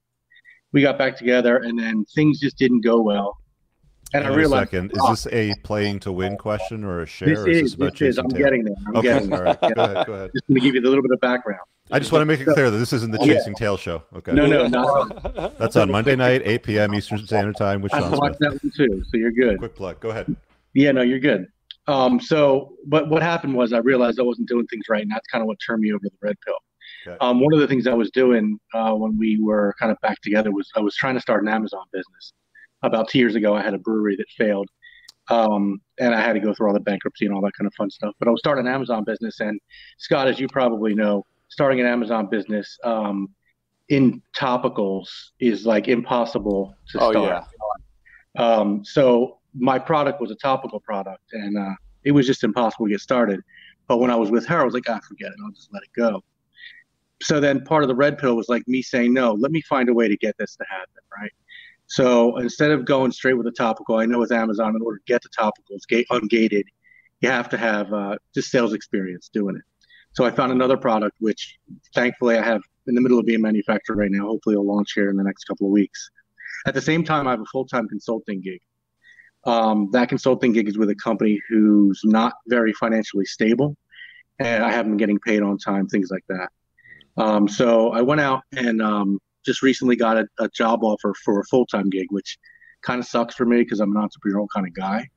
We got back together, and then things just didn't go well. And Hang I realized second is this a playing to win question or a share this or is is, this is. I'm tail? getting there. I'm okay getting all there. right Yeah. go ahead go ahead Just going to give you a little bit of background. i just want to make it clear that this isn't the Yeah. chasing tail show okay No, no, not. that's on monday night 8 p.m eastern standard time with I sean watched smith that one too, so you're good. quick plug go ahead Yeah, no, you're good. Um, so, but what happened was I realized I wasn't doing things right, and that's kind of what turned me over to the red pill. Okay. Um, one of the things I was doing uh, when we were kind of back together was I was trying to start an Amazon business. About two years ago, I had a brewery that failed, um, and I had to go through all the bankruptcy and all that kind of fun stuff. But I was starting an Amazon business, and Scott, as you probably know, starting an Amazon business um, in topicals is like impossible to Oh, start. yeah. Um, so my product was a topical product, and uh, it was just impossible to get started. But when I was with her, I was like, ah, forget it. I'll just let it go. So then part of the red pill was like me saying, no, let me find a way to get this to happen, right? So instead of going straight with a topical, I know with Amazon, in order to get the topicals gate ungated, you have to have uh, just sales experience doing it. So I found another product, which thankfully I have in the middle of being manufactured right now. Hopefully, it'll launch here in the next couple of weeks. At the same time, I have a full time consulting gig. Um, that consulting gig is with a company who's not very financially stable, and I haven't been getting paid on time, things like that. Um, so I went out and um, just recently got a, a, job offer for a full time gig, which kind of sucks for me because I'm an entrepreneurial kind of guy.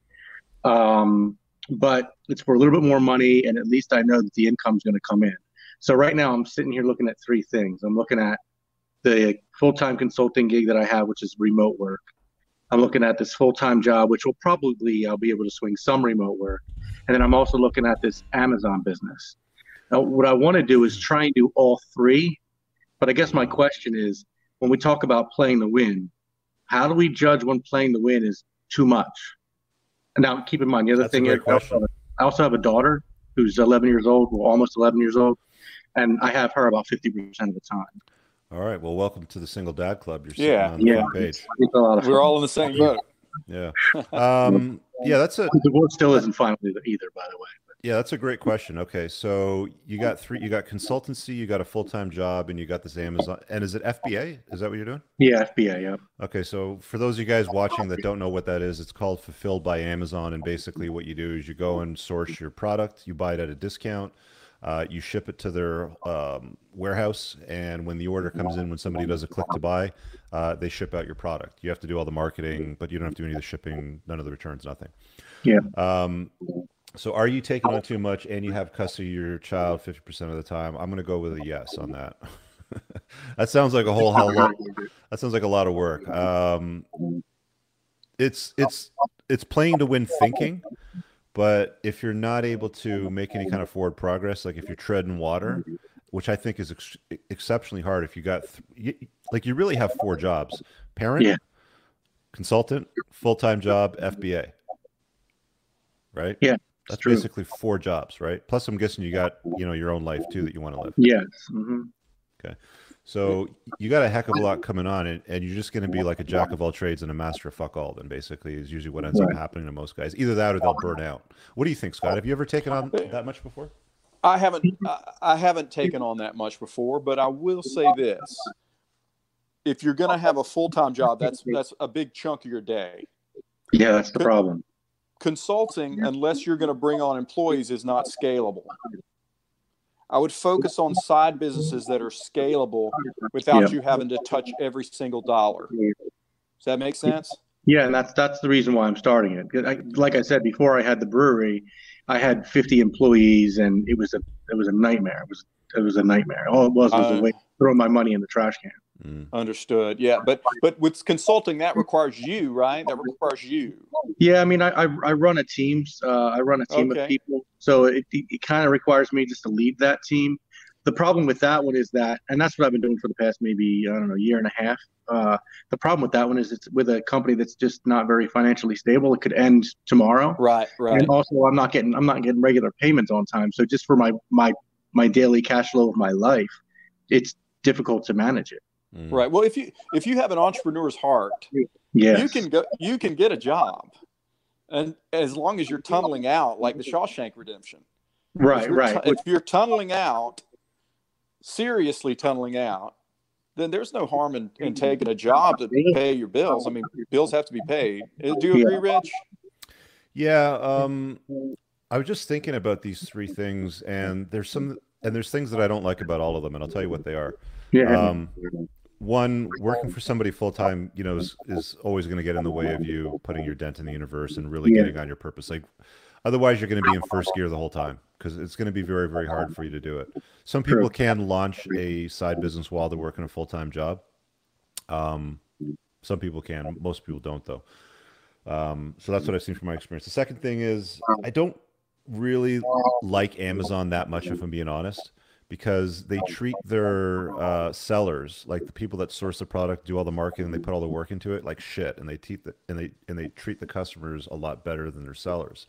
Um, but it's for a little bit more money, and at least I know that the income's going to come in. So right now, I'm sitting here looking at three things. I'm looking at the full time consulting gig that I have, which is remote work. I'm looking at this full time job, which will probably I'll be able to swing some remote work, and then I'm also looking at this Amazon business. Now, what I want to do is try and do all three, but I guess my question is, when we talk about playing the win, how do we judge when playing the win is too much? And now, keep in mind the other That's thing is, I also, I also have a daughter who's 11 years old, well, almost 11 years old, and I have her about 50% of the time. All right. Well, welcome to the single dad club. You're yeah, on the yeah. page. We're all in the same boat. Yeah. Um, yeah, that's a The divorce still isn't final either, either, by the way. Yeah, that's a great question. Okay, so you got three. You got consultancy. You got a full time job, and you got this Amazon. And is it FBA? Is that what you're doing? Yeah, FBA. Yeah. Okay, so for those of you guys watching that don't know what that is, it's called Fulfilled by Amazon. And basically, what you do is you go and source your product, you buy it at a discount, uh, you ship it to their um, warehouse, and when the order comes in, when somebody does a click to buy, uh, they ship out your product. You have to do all the marketing, but you don't have to do any of the shipping, none of the returns, nothing. Yeah. Um, so, are you taking on too much, and you have custody of your child fifty percent of the time? I'm going to go with a yes on that. that sounds like a whole hell lot. That sounds like a lot of work. Um, it's it's it's playing to win thinking, but if you're not able to make any kind of forward progress, like if you're treading water, which I think is ex- exceptionally hard, if you got th- like you really have four jobs: parent, Yeah. consultant, full time job, FBA. Right. Yeah, That's true. basically four jobs, right? Plus, I'm guessing you got you know your own life too that you want to live. Yes. hmm So you got a heck of a lot coming on, and, and you're just going to be like a jack of all trades and a master of fuck all. Then basically is usually what ends up happening to most guys. Either that or they'll burn out. What do you think, Scott? Have you ever taken on that much before? I haven't I, I haven't taken on that much before, but I will say this: if you're going to have a full time job, that's that's a big chunk of your day. Yeah, that's the problem. Consulting, unless you're going to bring on employees, is not scalable. I would focus on side businesses that are scalable without you having to touch every single dollar. Does that make sense? Yeah, and that's that's the reason why I'm starting it. I, like I said before, I had the brewery. I had 50 employees, and it was a it was a nightmare. It was it was a nightmare. All it was was Uh, a way to throw my money in the trash can. Mm. Understood. Yeah, but but with consulting, that requires you, right? That requires you. Yeah, I mean, I I, I run a team. Uh, I run a team Okay. of people, so it it, it kind of requires me just to lead that team. The problem with that one is that, and that's what I've been doing for the past maybe I don't know year and a half. Uh, the problem with that one is it's with a company that's just not very financially stable. It could end tomorrow. Right, right. and also I'm not getting I'm not getting regular payments on time. So just for my my my daily cash flow of my life, it's difficult to manage it. Mm. Right. Well, if you if you have an entrepreneur's heart, Yeah, you can go you can get a job. And as long as you're tunneling out like the Shawshank Redemption. Right, you're right. tu- if you're tunneling out, seriously tunneling out, then there's no harm in, in taking a job to pay your bills. I mean, bills have to be paid. Uh, Do you agree, Rich? Yeah. Um, I was just thinking about these three things, and there's some, and there's things that I don't like about all of them, and I'll tell you what they are. yeah, Um, one, working for somebody full time, you know, is, is always going to get in the way of you putting your dent in the universe and really Yeah. getting on your purpose. Like, otherwise, you're going to be in first gear the whole time because it's going to be very, very hard for you to do it. Some people can launch a side business while they're working a full time job. Um, some people can. Most people don't, though. Um, so that's what I've seen from my experience. The second thing is I don't really like Amazon that much, if I'm being honest, because they treat their uh, sellers like the people that source the product, do all the marketing, they put all the work into it like shit, and they treat the, and they and they treat the customers a lot better than their sellers.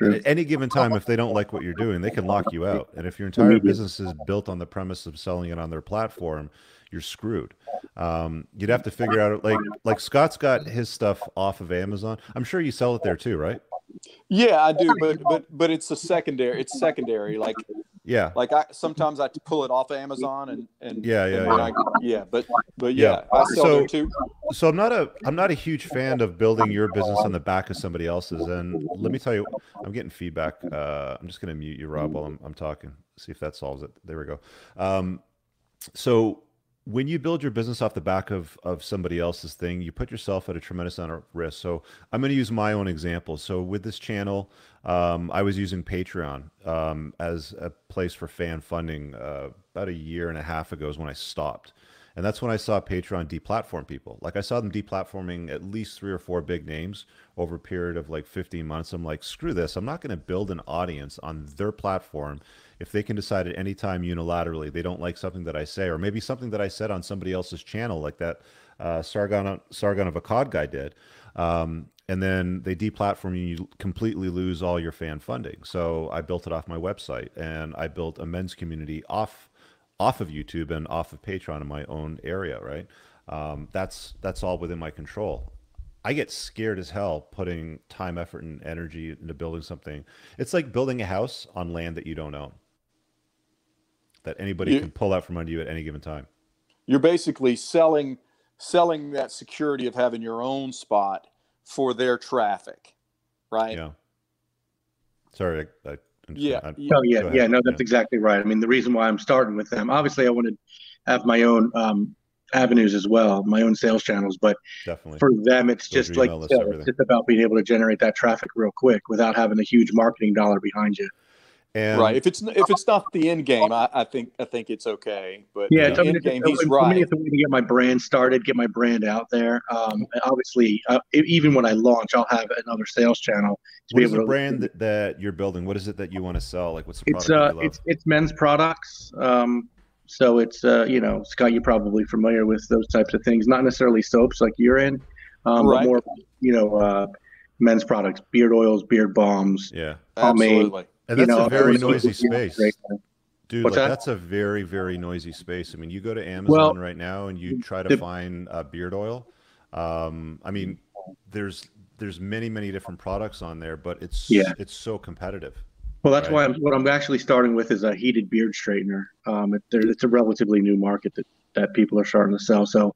And at any given time, if they don't like what you're doing, they can lock you out. And if your entire business is built on the premise of selling it on their platform, you're screwed. Um, you'd have to figure out like like Scott's got his stuff off of Amazon. I'm sure you sell it there too, right? Yeah, I do, but but but it's a secondary. It's secondary. Like Yeah. like I sometimes I pull it off of Amazon and and Yeah, yeah, and yeah. I, yeah. But but Yeah. yeah, I sell So- too. so I'm not a I'm not a huge fan of building your business on the back of somebody else's. And let me tell you, I'm getting feedback. Uh, I'm just gonna mute you, Rob, while I'm, I'm talking. See if that solves it. There we go. Um, so when you build your business off the back of of somebody else's thing, you put yourself at a tremendous amount of risk. So I'm going to use my own example. So with this channel, um, I was using Patreon um, as a place for fan funding uh, about a year and a half ago is when I stopped. And that's when I saw Patreon deplatform people. Like I saw them deplatforming at least three or four big names over a period of like 15 months. I'm like, screw this. I'm not going to build an audience on their platform if they can decide at any time unilaterally they don't like something that I say, or maybe something that I said on somebody else's channel, like that uh, Sargon Sargon of Akkad guy did. Um, and then they deplatform you, you completely lose all your fan funding. So I built it off my website, and I built a men's community off off of YouTube and off of Patreon in my own area, right? Um, that's that's all within my control. I get scared as hell putting time, effort, and energy into building something. It's like building a house on land that you don't own, that anybody You- can pull out from under you at any given time. You're basically selling selling that security of having your own spot for their traffic, right? Yeah. Sorry, I, I Yeah. I- Oh yeah, yeah, no, that's Yeah. exactly right. I mean, the reason why I'm starting with them, obviously, I wanted to have my own um, avenues as well, my own sales channels. But definitely. for them, it's Build just like email you list, it's just about being able to generate that traffic real quick without having a huge marketing dollar behind you. And right. If it's if it's not the end game, I, I think I think it's okay. But Yeah, the it's, I mean, end game, it's, he's for me, right. it's a way to get my brand started, get my brand out there. Um, obviously, uh, even when I launch, I'll have another sales channel to what be able the to. brand that, that you're building? What is it that you want to sell? Like, what's the It's product that uh, you love? it's it's men's products. Um, so it's uh, you know, Scott, you're probably familiar with those types of things. Not necessarily soaps like you're in, um, Right. but more you know, uh, men's products, beard oils, beard balms. yeah, pomade. Absolutely. And you that's know, a very noisy space. Dude, like that? that's a very, very noisy space. I mean, you go to Amazon Well, right now and you try to the- find uh, beard oil. Um, I mean, there's there's many, many different products on there, but it's Yeah. it's so competitive. Well, that's Right. why I'm, what I'm actually starting with is a heated beard straightener. Um, it, there, it's a relatively new market that, that people are starting to sell. So,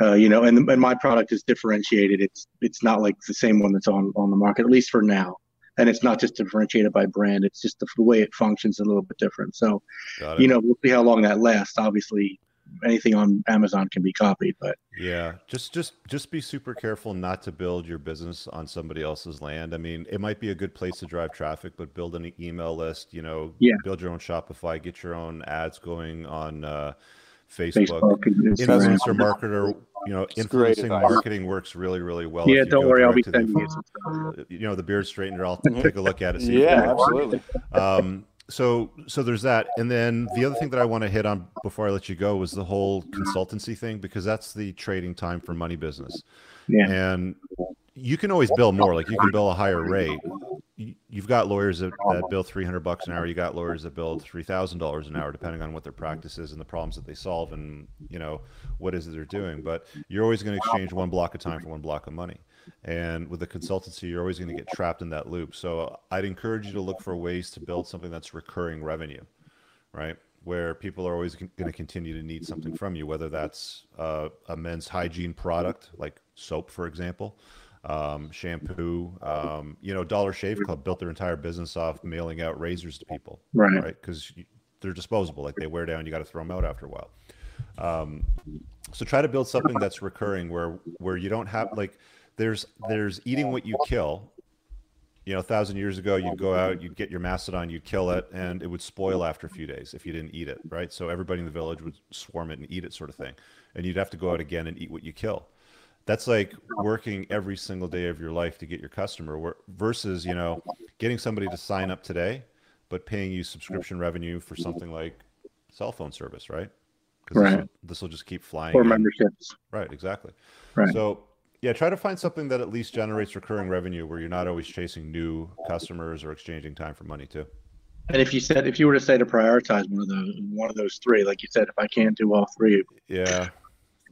uh, you know, and, and my product is differentiated. It's it's not like the same one that's on on the market, at least for now. And it's not just differentiated by brand. It's just the, the way it functions a little bit different. So, you know, we'll see how long that lasts. Obviously, anything on Amazon can be copied, but Yeah, just just just be super careful not to build your business on somebody else's land. I mean, it might be a good place to drive traffic, but build an email list. You know, Yeah. build your own Shopify, get your own ads going on uh, Facebook. Facebook Influencer marketer, you know, influencing marketing works really, really well. Yeah, don't worry, I'll be sending you some stuff. you know the beard straightener i'll take a look at it see Yeah, absolutely. um so so there's that and then the other thing that i want to hit on before i let you go was the whole consultancy thing because that's the trading time for money business Yeah. and you can always bill more like you can bill a higher rate you've got lawyers that, that bill 300 bucks an hour. You got lawyers that bill $3000 an hour depending on what their practice is and the problems that they solve and you know what is it they're doing. But you're always going to exchange one block of time for one block of money. And with the consultancy you're always going to get trapped in that loop. So i'd encourage you to look for ways to build something that's recurring revenue right? Where people are always going to continue to need something from you whether that's uh, a men's hygiene product like soap for example um, shampoo um, you know dollar shave club built their entire business off mailing out razors to people Right. right? Because they're disposable like they wear down you got to throw them out after a while. Um, so try to build something that's recurring where where you don't have like there's there's eating what you kill. You know a thousand years ago you'd go out you'd get your mastodon you'd kill it and it would spoil after a few days if you didn't eat it right? So everybody in the village would swarm it and eat it sort of thing. And you'd have to go out again and eat what you kill that's like working every single day of your life to get your customer versus you know getting somebody to sign up today but paying you subscription revenue for something like cell phone service, right? Right. This will just keep flying. Or memberships. Right, exactly. Right. So yeah, try to find something that at least generates recurring revenue where you're not always chasing new customers or exchanging time for money too. And if you said if you were to say to prioritize one of those one of those three, like you said, if I can't do all three, Yeah.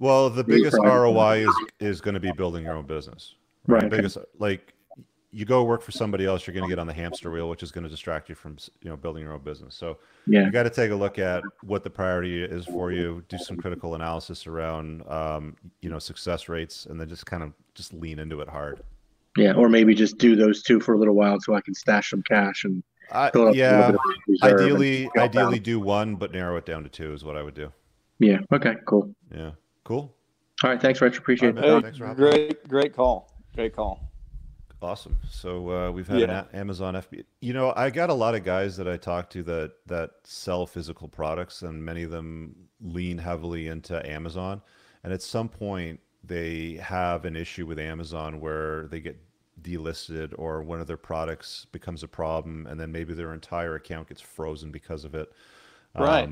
Well, the biggest ROI is is going to be building your own business. Right, The biggest like you go work for somebody else, you're going to get on the hamster wheel, which is going to distract you from you know building your own business. So yeah, you got to take a look at what the priority is for you. Do some critical analysis around um, you know success rates, and then just kind of just lean into it hard. yeah, or maybe just do those two for a little while so I can stash some cash and up yeah, bit of reserve and ideally, down. ideally do one, but narrow it down to two is what I would do. Yeah. Okay. Cool. Yeah, cool, All right. Thanks, Rich. Appreciate All it. Hey, Thanks for hopping great, great call. Great call. awesome. So uh, we've had Yeah. an Amazon FB. You know, I got a lot of guys that I talk to that that sell physical products, and many of them lean heavily into Amazon. And at some point, they have an issue with Amazon where they get delisted or one of their products becomes a problem and then maybe their entire account gets frozen because of it Right.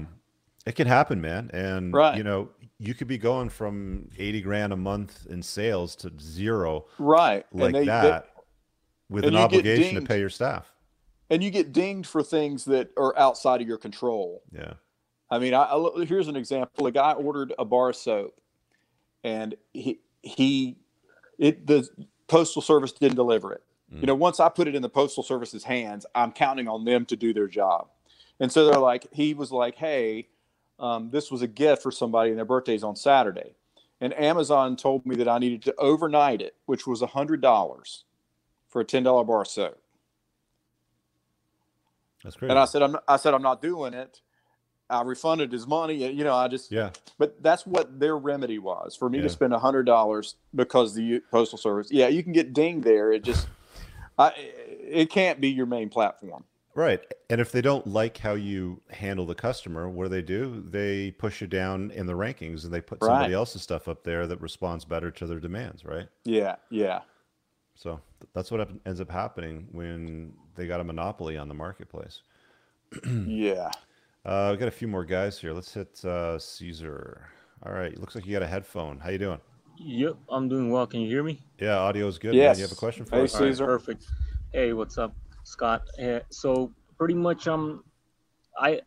It can happen man and Right. you know you could be going from 80 grand a month in sales to zero Right. like they, that with an obligation to pay your staff and you get dinged for things that are outside of your control. yeah I mean, I, I here's an example. A guy ordered a bar of soap, and he he it the postal service didn't deliver it. Mm. You know, once I put it in the postal service's hands, I'm counting on them to do their job. And so they're like, he was like, hey, um, this was a gift for somebody, and their birthday's on Saturday. And Amazon told me that I needed to overnight it, which was hundred dollars for a ten dollar bar of soap. that's great And I said, I'm I said I'm not doing it. I refunded his money. You know, I just yeah but that's what their remedy was for me Yeah. to spend a hundred dollars because the postal service. Yeah, you can get dinged there. It just, I, it can't be your main platform. Right and if they don't like how you handle the customer what do they do they push you down in the rankings and they put somebody else's stuff up there that responds better to their demands right Yeah, yeah, So that's what ends up happening when they got a monopoly on the marketplace. yeah. Uh, we got a few more guys here. Let's hit uh, Caesar. All right, looks like you got a headphone. How you doing? Yep, I'm doing well. Can you hear me? Yeah, audio is good. man. Yes. You have a question for Hey, us? All right, Caesar. perfect. Hey, what's up, Scott? Uh, so pretty much, um, I,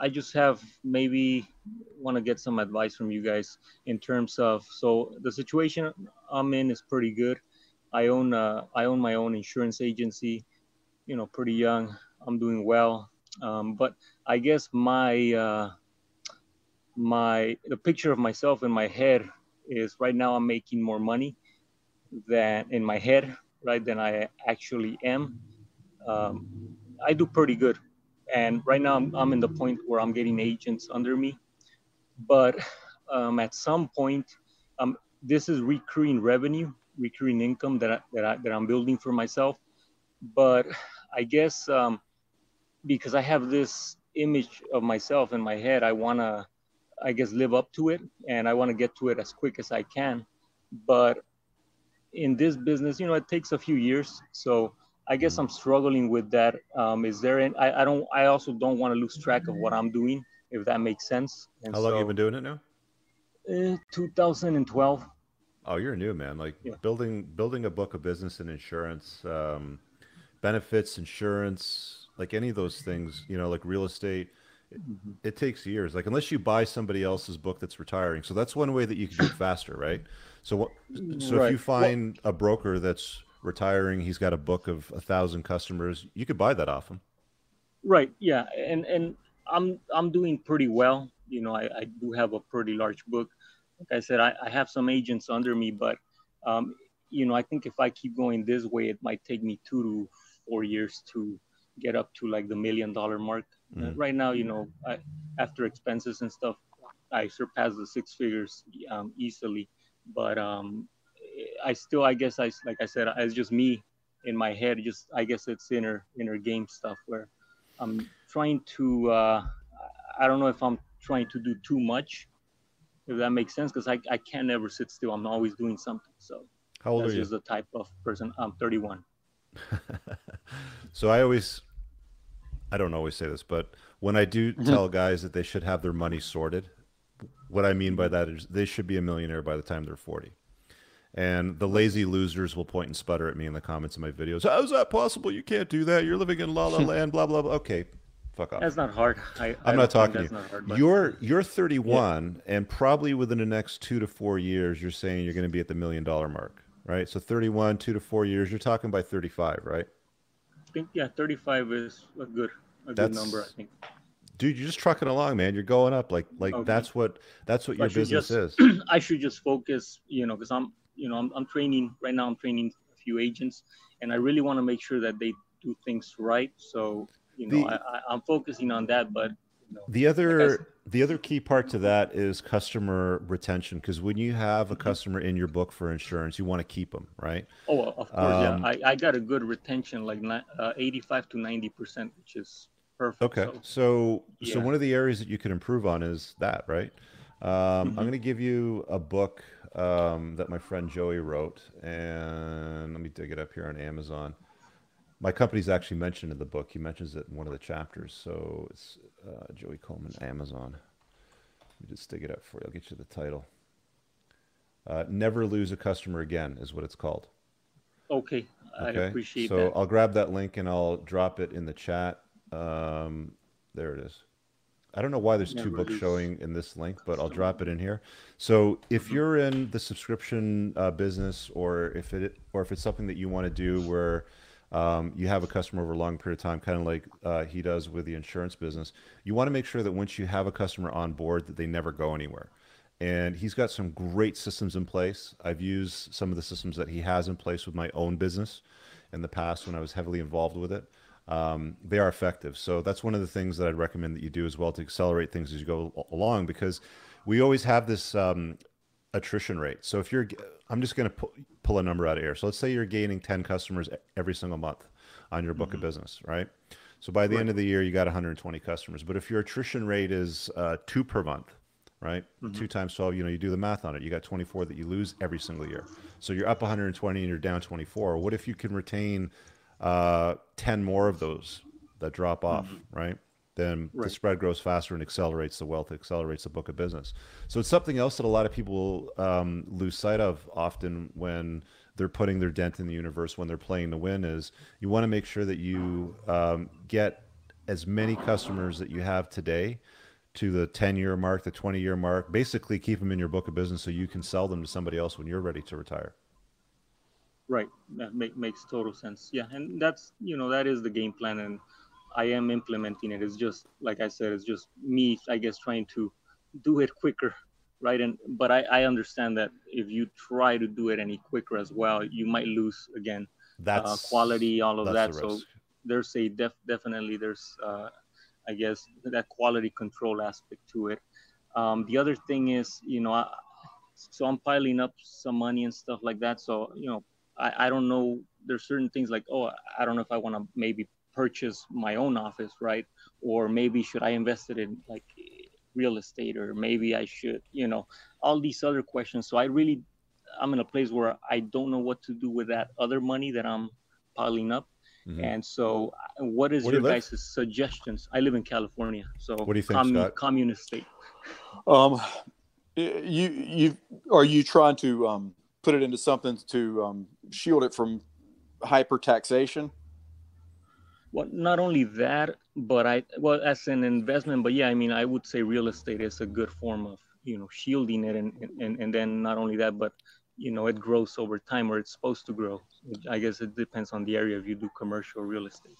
I just have maybe want to get some advice from you guys in terms of so the situation I'm in is pretty good. I own uh, I own my own insurance agency. You know, pretty young. I'm doing well, um, but I guess my uh, my the picture of myself in my head is right now I'm making more money than in my head, right, than I actually am. Um, I do pretty good. And right now I'm, I'm in the point where I'm getting agents under me. But um, at some point, um, this is recurring revenue, recurring income that, I, that, I, that I'm building for myself. But I guess um, because I have this image of myself in my head, I want to, I guess, live up to it and I want to get to it as quick as I can. But in this business, you know, it takes a few years. So I guess I'm struggling with that. Um, is there? Any, I I don't. I also don't want to lose track of what I'm doing, if that makes sense. And How long so, you been doing it now? Uh, 2012. Oh, you're new, man. Like Yeah. building building a book of business and insurance, um, benefits, insurance, like any of those things. You know, like real estate. It, it takes years. Like unless you buy somebody else's book that's retiring. So that's one way that you can do it faster, right? So what? So if you find a broker that's retiring, he's got a book of a thousand customers. You could buy that off him. Right. Yeah. And and I'm I'm doing pretty well. You know, I, I do have a pretty large book. Like I said, I, I have some agents under me, but um, you know, I think if I keep going this way, it might take me two to four years to get up to like the million dollar mark. Uh, Mhm. right now, you know, I, after expenses and stuff, I surpass the six figures um, easily. But um, I still, I guess, I like I said, it's just me in my head. Just I guess it's inner inner game stuff where I'm trying to. Uh, I don't know if I'm trying to do too much, if that makes sense, because I, I can't ever sit still. I'm always doing something. So How old that's are you? just the type of person. I'm 31. so I always I don't always say this, but when I do Mm-hmm. tell guys that they should have their money sorted, what I mean by that is they should be a millionaire by the time they're 40. And the lazy losers will point and sputter at me in the comments of my videos. How is that possible? You can't do that. You're living in la la land, blah, blah, blah. Okay, fuck off. That's not hard. I, I'm not talking to that's you. not hard, but- You're you're 31, and probably within the next two to four years, you're saying you're going to be at the million dollar mark, right? So 31, two to four years, you're talking by 35, right? I think yeah, 35 is a good a good number. I think. Dude, you're just trucking along, man. You're going up, like like Okay. that's what that's what your business just- is. I should just focus, you know, because I'm, you know, I'm, I'm training right now. I'm training a few agents, and I really want to make sure that they do things right. So, you know, The- I, I'm focusing on that. But you know, The other Like the other key part to that is customer retention because when you have Mm-hmm. a customer in your book for insurance, you want to keep them, right? oh, of course, Um, yeah, I, I got a good retention, like uh, 85 to 90 percent, which is perfect. Okay. So, So so one of the areas that you can improve on is that, right? Um, I'm Mhm. going to give you a book um, that my friend Joey wrote, and let me dig it up here on Amazon. My company's actually mentioned in the book. He mentions it in one of the chapters. So it's uh, Joey Coleman, Amazon. Let me just dig it up for you. I'll get you the title. Uh, Never Lose a Customer Again is what it's called. okay, I appreciate so that. So I'll grab that link and I'll drop it in the chat. Um, there it is. I don't know why there's two books showing in this link, but I'll drop it in here. So if Mm-hmm. you're in the subscription uh, business, or if it, or if it's something that you want to do where um, you have a customer over a long period of time, kind of like uh, he does with the insurance business, you want to make sure that once you have a customer on board, that they never go anywhere. And he's got some great systems in place. I've used some of the systems that he has in place with my own business in the past when I was heavily involved with it. Um, they are effective. So that's one of the things that I'd recommend that you do as well to accelerate things as you go along because we always have this um, attrition rate. So if you're, I'm just going to pu- pull a number out of here. So let's say you're gaining 10 customers every single month on your book of business, right? So by the end of the year, you got 120 customers. But if your attrition rate is uh, two per month, right? Two times 12, you know, you do the math on it. You got 24 that you lose every single year. So you're up 120 and you're down 24. What if you can retain uh, 10 more of those that drop off, right? Then the spread grows faster and accelerates the wealth, accelerates the book of business. So it's something else that a lot of people um, lose sight of often when they're putting their dent in the universe, when they're playing to win, is you want to make sure that you um, get as many customers that you have today to the 10 year mark, the 20 year mark, basically keep them in your book of business so you can sell them to somebody else when you're ready to retire. Right. That make, makes total sense. Yeah, and that's you know that is the game plan, and I am implementing it. It's just like I said, it's just me, I guess, trying to do it quicker, right? And but I, I understand that if you try to do it any quicker as well, you might lose again That's uh, quality, all of that. the So there's a def, definitely there's uh, I guess that quality control aspect to it. Um, the other thing is, you know, I, so I'm piling up some money and stuff like that. So you know, I, I don't know. There's certain things like, oh, I don't know if I want to maybe purchase my own office, right? Or maybe should I invest it in like real estate, or maybe I should, you know, all these other questions. So I really, I'm in a place where I don't know what to do with that other money that I'm piling up. Mhm. And so, uh, what is Where your you live? guys' suggestions? I live in California, so What do you think, Scott? communist state. Um, you you are you trying to um, put it into something to um, shield it from hyper taxation? Well, not only that, but I well as an investment, but yeah, I mean, I would say real estate is a good form of you know shielding it, and and and then not only that, but you know it grows over time, or it's supposed to grow. I guess it depends on the area if you do commercial real estate.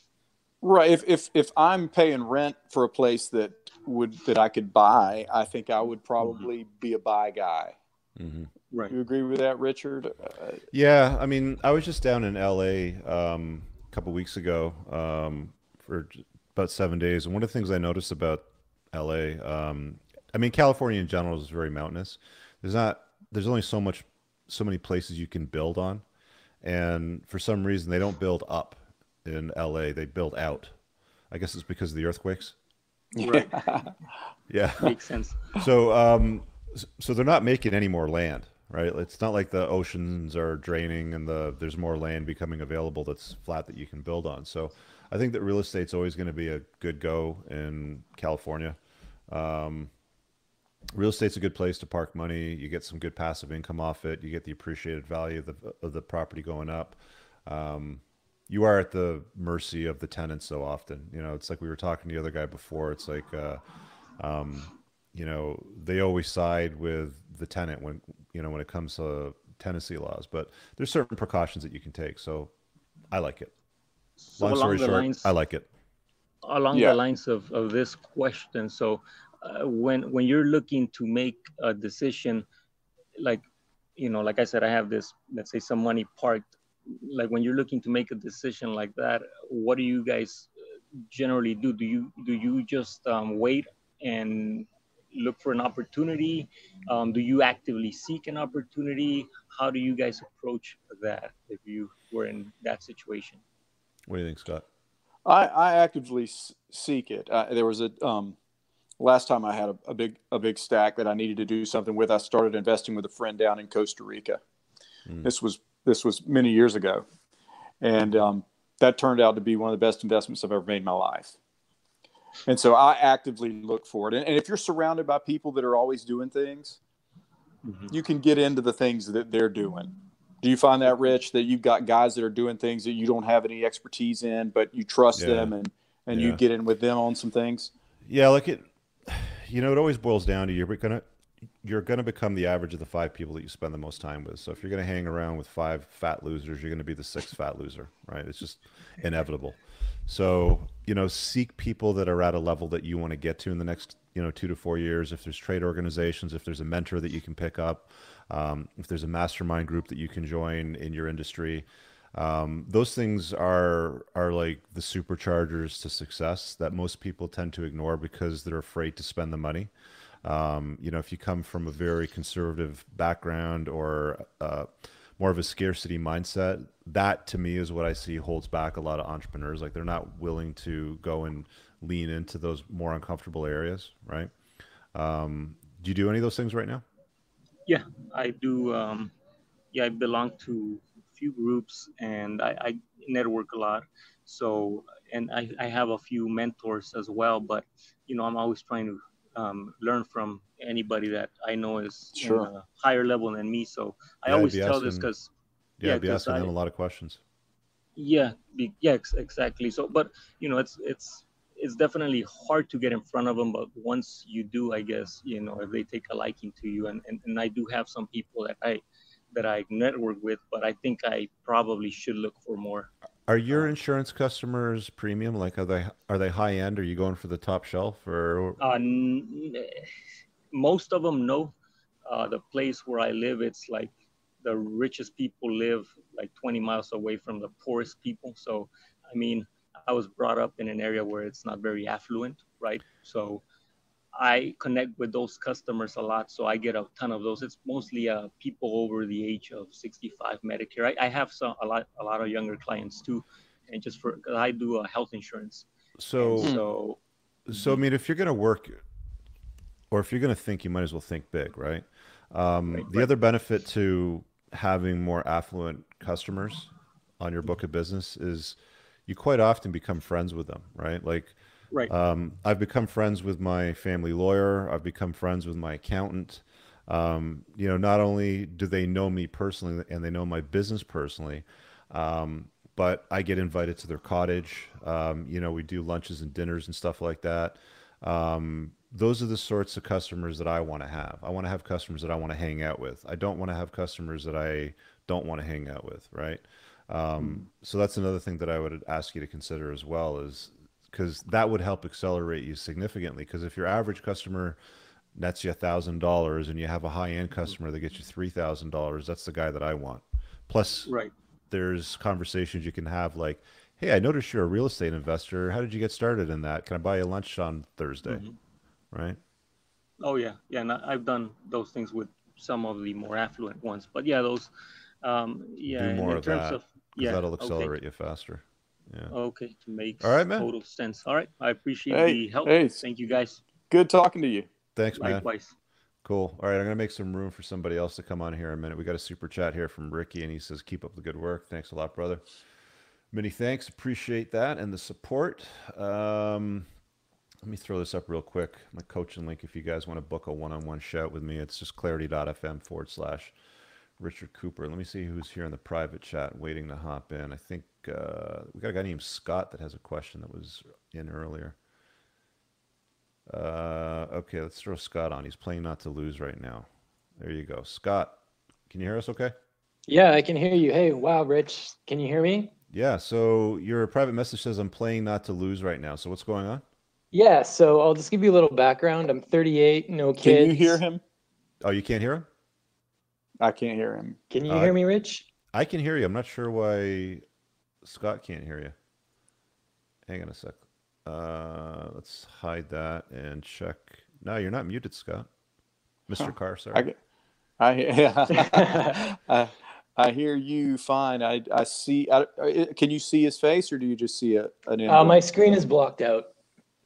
Right. If if if I'm paying rent for a place that would that I could buy, I think I would probably be a buy guy. Mhm. Right. You agree with that, Richard? Uh, Yeah, I mean, I was just down in LA um, a couple weeks ago um, for about seven days, and one of the things I noticed about LA, um, I mean, California in general is very mountainous. There's not, there's only so much, so many places you can build on, and for some reason they don't build up in LA; they build out. I guess it's because of the earthquakes. Right. Yeah. Makes sense. So, um, s- so they're not making any more land. right? It's not like the oceans are draining and the there's more land becoming available that's flat that you can build on. So I think that real estate's always going to be a good go in California. Um, real estate's a good place to park money. You get some good passive income off it. You get the appreciated value of the of the property going up. Um, you are at the mercy of the tenants so often. You know, it's like we were talking to the other guy before. It's like, uh, um, you know, they always side with the tenant when you know when it comes to tenancy laws. But there's certain precautions that you can take. So I like it. So Long along story the short, lines, I like it. along Yeah. the lines of, of this question so uh, when when you're looking to make a decision like you know like i said i have this let's say some money parked like when you're looking to make a decision like that what do you guys uh, generally do do you do you just um, wait and look for an opportunity um, do you actively seek an opportunity how do you guys approach that if you were in that situation What do you think, Scott? I, I actively seek it. Uh, there was a um, last time I had a, a big a big stack that I needed to do something with. I started investing with a friend down in Costa Rica. Mm. This was this was many years ago, and um, that turned out to be one of the best investments I've ever made in my life. And so I actively look for it. And, and if you're surrounded by people that are always doing things, mm-hmm. you can get into the things that they're doing. Do you find that, Rich, that you've got guys that are doing things that you don't have any expertise in, but you trust Yeah. them and, and you get in with them on some things? Yeah, like it. You know, it always boils down to you're gonna you're gonna become the average of the five people that you spend the most time with. So if you're gonna hang around with five fat losers, you're gonna be the sixth fat loser, right? It's just inevitable. So you know, seek people that are at a level that you want to get to in the next you know two to four years. If there's trade organizations, if there's a mentor that you can pick up, um, if there's a mastermind group that you can join in your industry, um, those things are are like the superchargers to success that most people tend to ignore because they're afraid to spend the money. Um, you know, if you come from a very conservative background or uh, more of a scarcity mindset, that to me is what I see holds back a lot of entrepreneurs. Like they're not willing to go and lean into those more uncomfortable areas, right? Um, do you do any of those things right now? Yeah, I do. Um, yeah, I belong to a few groups and I, I network a lot. So, and I, I have a few mentors as well. But you know, I'm always trying to um, learn from anybody that I know is Sure. in a higher level than me. So I Yeah, always tell this because Yeah, Yeah, I'd be asking I- them a lot of questions. yeah be, yeah exactly so but you know it's it's it's definitely hard to get in front of them but once you do i guess you know if they take a liking to you and, and, and i do have some people that i that i network with but i think i probably should look for more Are your insurance customers premium? Like, are they are they high end? Are you going for the top shelf or? uh, most of them know uh, the place where i live. It's like the richest people live like 20 miles away from the poorest people. So i mean i was brought up in an area where it's not very affluent right? So i connect with those customers a lot so i get a ton of those. It's mostly uh, people over the age of 65 medicare. I, I have some a lot a lot of younger clients too and just for 'cause i do a health insurance. So, And so so I mean, if you're going to work, or if you're going to think, you might as well think big, right? Um, Right, the right. other benefit to having more affluent customers on your book of business is you quite often become friends with them, right? Like, right Um, I've become friends with my family lawyer. I've become friends with my accountant. Um, you know, not only do they know me personally and they know my business personally, um, but I get invited to their cottage. Um, you know, we do lunches and dinners and stuff like that. Those are the sorts of customers that I want to have. I want to have customers that I want to hang out with. I don't want to have customers that I don't want to hang out with, right? Um, so that's another thing that I would ask you to consider as well is because that would help accelerate you significantly. Because if your average customer nets you a thousand dollars and you have a high end customer that gets you three thousand dollars, that's the guy that I want. Plus, right there's conversations you can have like, "Hey, I noticed you're a real estate investor. How did you get started in that? Can I buy you lunch on Thursday?" Mhm. Right? Oh yeah, yeah, and I- I've done those things with some of the more affluent ones. But yeah, those, um, yeah, in- more in of terms that, of 'Cause yeah, that'll okay. accelerate you faster. Yeah. Okay, to make All right, man. total sense. All right, I appreciate Hey, the help. hey. Thank you guys. Good talking to you. Thanks, man. Likewise. Cool. All right, I'm gonna make some room for somebody else to come on here in a minute. We got a super chat here from Ricky, and he says, "Keep up the good work. Thanks a lot, brother." Many thanks. Appreciate that and the support. Um, let me throw this up real quick. My coaching link, if you guys want to book a one-on-one shout with me, it's just clarity.fm forward slash Richard Cooper. Let me see who's here in the private chat waiting to hop in. I think uh, we got a guy named Scott that has a question that was in earlier. Uh, okay, let's throw Scott on. He's playing not to lose right now. There you go. Scott, can you hear us okay? Yeah, I can hear you. Hey, wow, Rich, can you hear me? Yeah, so your private message says I'm playing not to lose right now. So what's going on? Yeah, so I'll just give you a little background. I'm 38, no kids. Can you hear him? Oh, you can't hear him? I can't hear him. Can you Uh, hear me, Rich? I can hear you. I'm not sure why Scott can't hear you. Hang on a sec. Uh, let's hide that and check. No, you're not muted, Scott. Mr. Huh. Carr, sorry. I, get- I, I, I hear you fine. I, I see. I, uh, can you see his face, or do you just see a an? Uh, my screen is blocked out.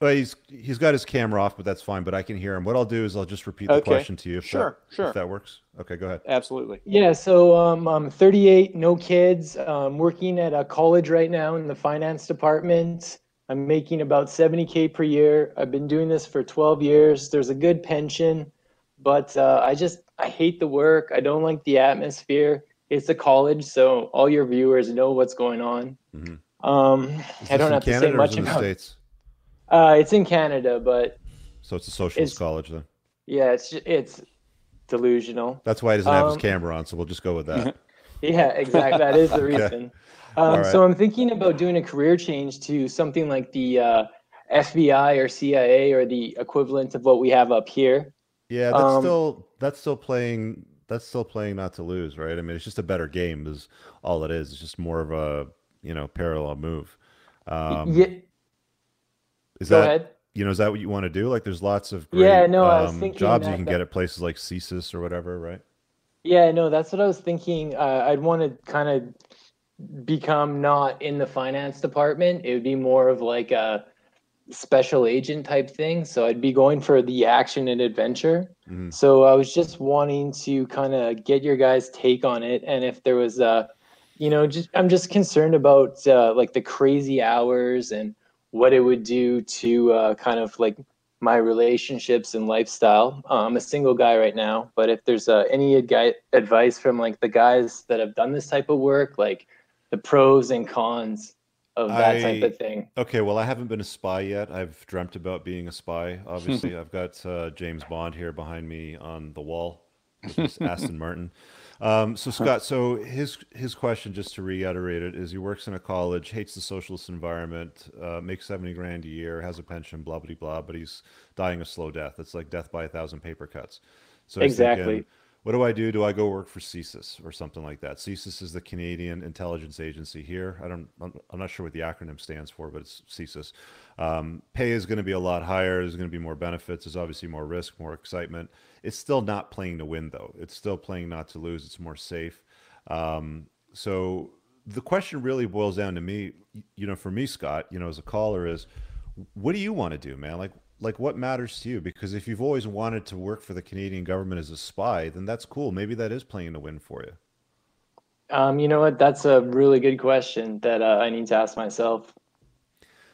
Well, he's he's got his camera off, but that's fine. But I can hear him. What I'll do is I'll just repeat the Okay. question to you. If Sure, that, sure. If that works. Okay, go ahead. Absolutely. Yeah, so um, I'm 38, no kids. I'm working at a college right now in the finance department. I'm making about 70k per year. I've been doing this for 12 years. There's a good pension, but uh, I just I hate the work. I don't like the atmosphere. It's a college, so all your viewers know what's going on. Mhm. Um, I don't in have to say much it in the about. states. Uh, it's in Canada, but So it's a socialist It's- college then. yeah, it's it's delusional. That's why he doesn't have his um, camera on. So we'll just go with that. Yeah, exactly. That is the reason. Um, All So I'm thinking about doing a career change to something like the uh, FBI or CIA or the equivalent of what we have up here. Yeah, that's Um, still that's still playing that's still playing not to lose, right? I mean, it's just a better game is all it is. It's just more of a, you know, parallel move. Um yeah, is go that ahead. you know, is that what you want to do? Like there's lots of great Yeah, no, um, thinking jobs you can that- get at places like CSIS or whatever, right? Yeah, no, that's what I was thinking. Uh, I'd want to kind of become not in the finance department. It would be more of like a special agent type thing. So I'd be going for the action and adventure. Mhm. So I was just wanting to kind of get your guys' take on it, and if there was a, you know, just I'm just concerned about uh, like the crazy hours and what it would do to uh, kind of like my relationships and lifestyle. Uh, I'm a single guy right now, but if there's uh, any advi- advice from like the guys that have done this type of work, like the pros and cons of that type of thing. Okay, well, I haven't been a spy yet. I've dreamt about being a spy. Obviously, I've got uh, James Bond here behind me on the wall, Aston Martin. Um, so Scott, so his his question, just to reiterate it, is he works in a college, hates the socialist environment, uh, makes seventy grand a year, has a pension, blah blah blah, but he's dying a slow death. It's like death by a thousand paper cuts. So he's thinking, Exactly. what do I do? Do I go work for CSIS or something like that? CSIS is the Canadian Intelligence Agency here. I don't, I'm I'm not sure what the acronym stands for, but it's CSIS. Um, pay is going to be a lot higher. There's going to be more benefits. There's obviously more risk, more excitement. It's still not playing to win, though. It's still playing not to lose. It's more safe. Um, so the question really boils down to me, you know, for me, Scott, you know, as a caller, is what do you want to do, man? Like, like what matters to you? Because if you've always wanted to work for the Canadian government as a spy, then that's cool. Maybe that is playing to win for you. Um, you know what? That's a really good question that uh, I need to ask myself.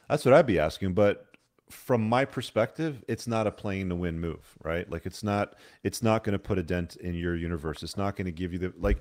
That's what I'd be asking. But from my perspective, it's not a playing to win move, right? Like it's not it's not going to put a dent in your universe. It's not going to give you the like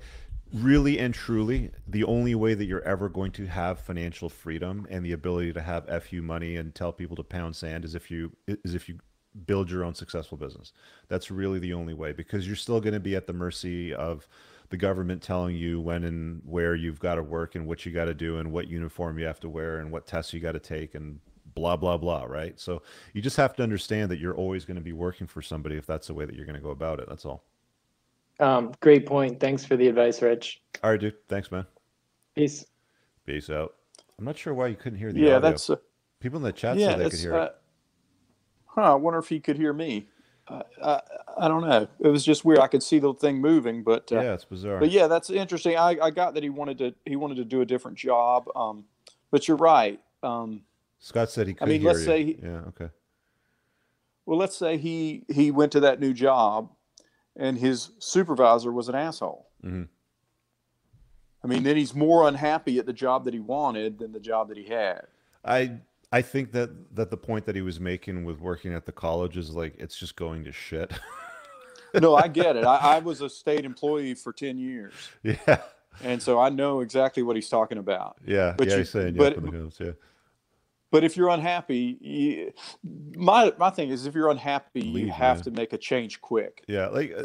really and truly the only way that you're ever going to have financial freedom and the ability to have fu money and tell people to pound sand is if you is if you build your own successful business. That's really the only way because you're still going to be at the mercy of the government telling you when and where you've got to work and what you got to do and what uniform you have to wear and what tests you got to take and blah blah blah right so you just have to understand that you're always going to be working for somebody if that's the way that you're going to go about it that's all Um, great point. Thanks for the advice, Rich. all right dude thanks man Peace. peace out i'm not sure why you couldn't hear the Yeah, audio. that's. Uh, people in the chat yeah, said they could hear Uh, it huh. I wonder if he could hear me. Uh, I, I don't know. It was just weird. I could see the thing moving, but uh, yeah it's bizarre but yeah, that's interesting. I, I got that he wanted to he wanted to do a different job. Um, but you're right. Um, scott said he could mean, hear let's you. say he- yeah okay well, let's say he he went to that new job, and his supervisor was an asshole. Mhm. I mean, then he's more unhappy at the job that he wanted than the job that he had. I I think that that the point that he was making with working at the college is like it's just going to shit. No, I get it. I, I was a state employee for 10 years. yeah. And so I know exactly what he's talking about. Yeah. But yeah, you- he's saying but- yeah, up in the hills, yeah. But if you're unhappy, you, my my thing is if you're unhappy, Leave, you have man. to make a change quick. Yeah, like uh,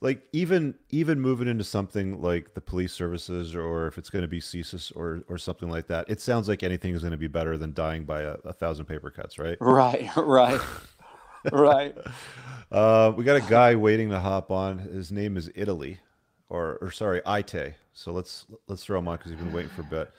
like even even moving into something like the police services or if it's going to be CSIS or or something like that, it sounds like anything is going to be better than dying by a, a thousand paper cuts, right? Right, right, right. Uh, we got a guy waiting to hop on. His name is Italy, or or sorry, Ite. So let's let's throw him on because he's been waiting for a bit.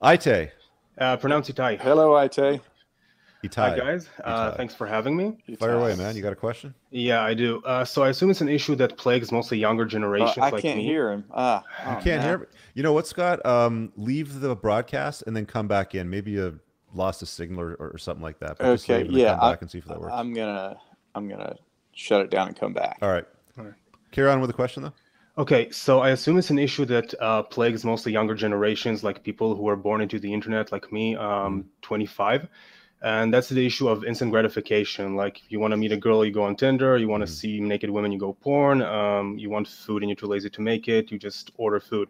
Ite, Uh, pronounce Itai. Hello, itai Hi Itai, guys, uh, thanks for having me. fire away, man. You got a question? Yeah, I do. Uh, so I assume it's an issue that plagues mostly younger Uh, generations I like can't me. hear him. Ah, You oh, can't man. hear me. You know what, Scott? Um, leave the broadcast and then come back in. Maybe you lost a signal or, or something like that. But Okay, leave yeah, come I- back and see if that works. I'm gonna I'm gonna shut it down and come back. All right. All right. Carry on with the question, though. Okay, so I assume it's an issue that uh, plagues mostly younger generations, like people who are born into the internet, like me, um, 25. And that's the issue of instant gratification. Like, if you want to meet a girl, you go on Tinder. You want to Mhm. see naked women, you go porn. Um, you want food and you're too lazy to make it, you just order food.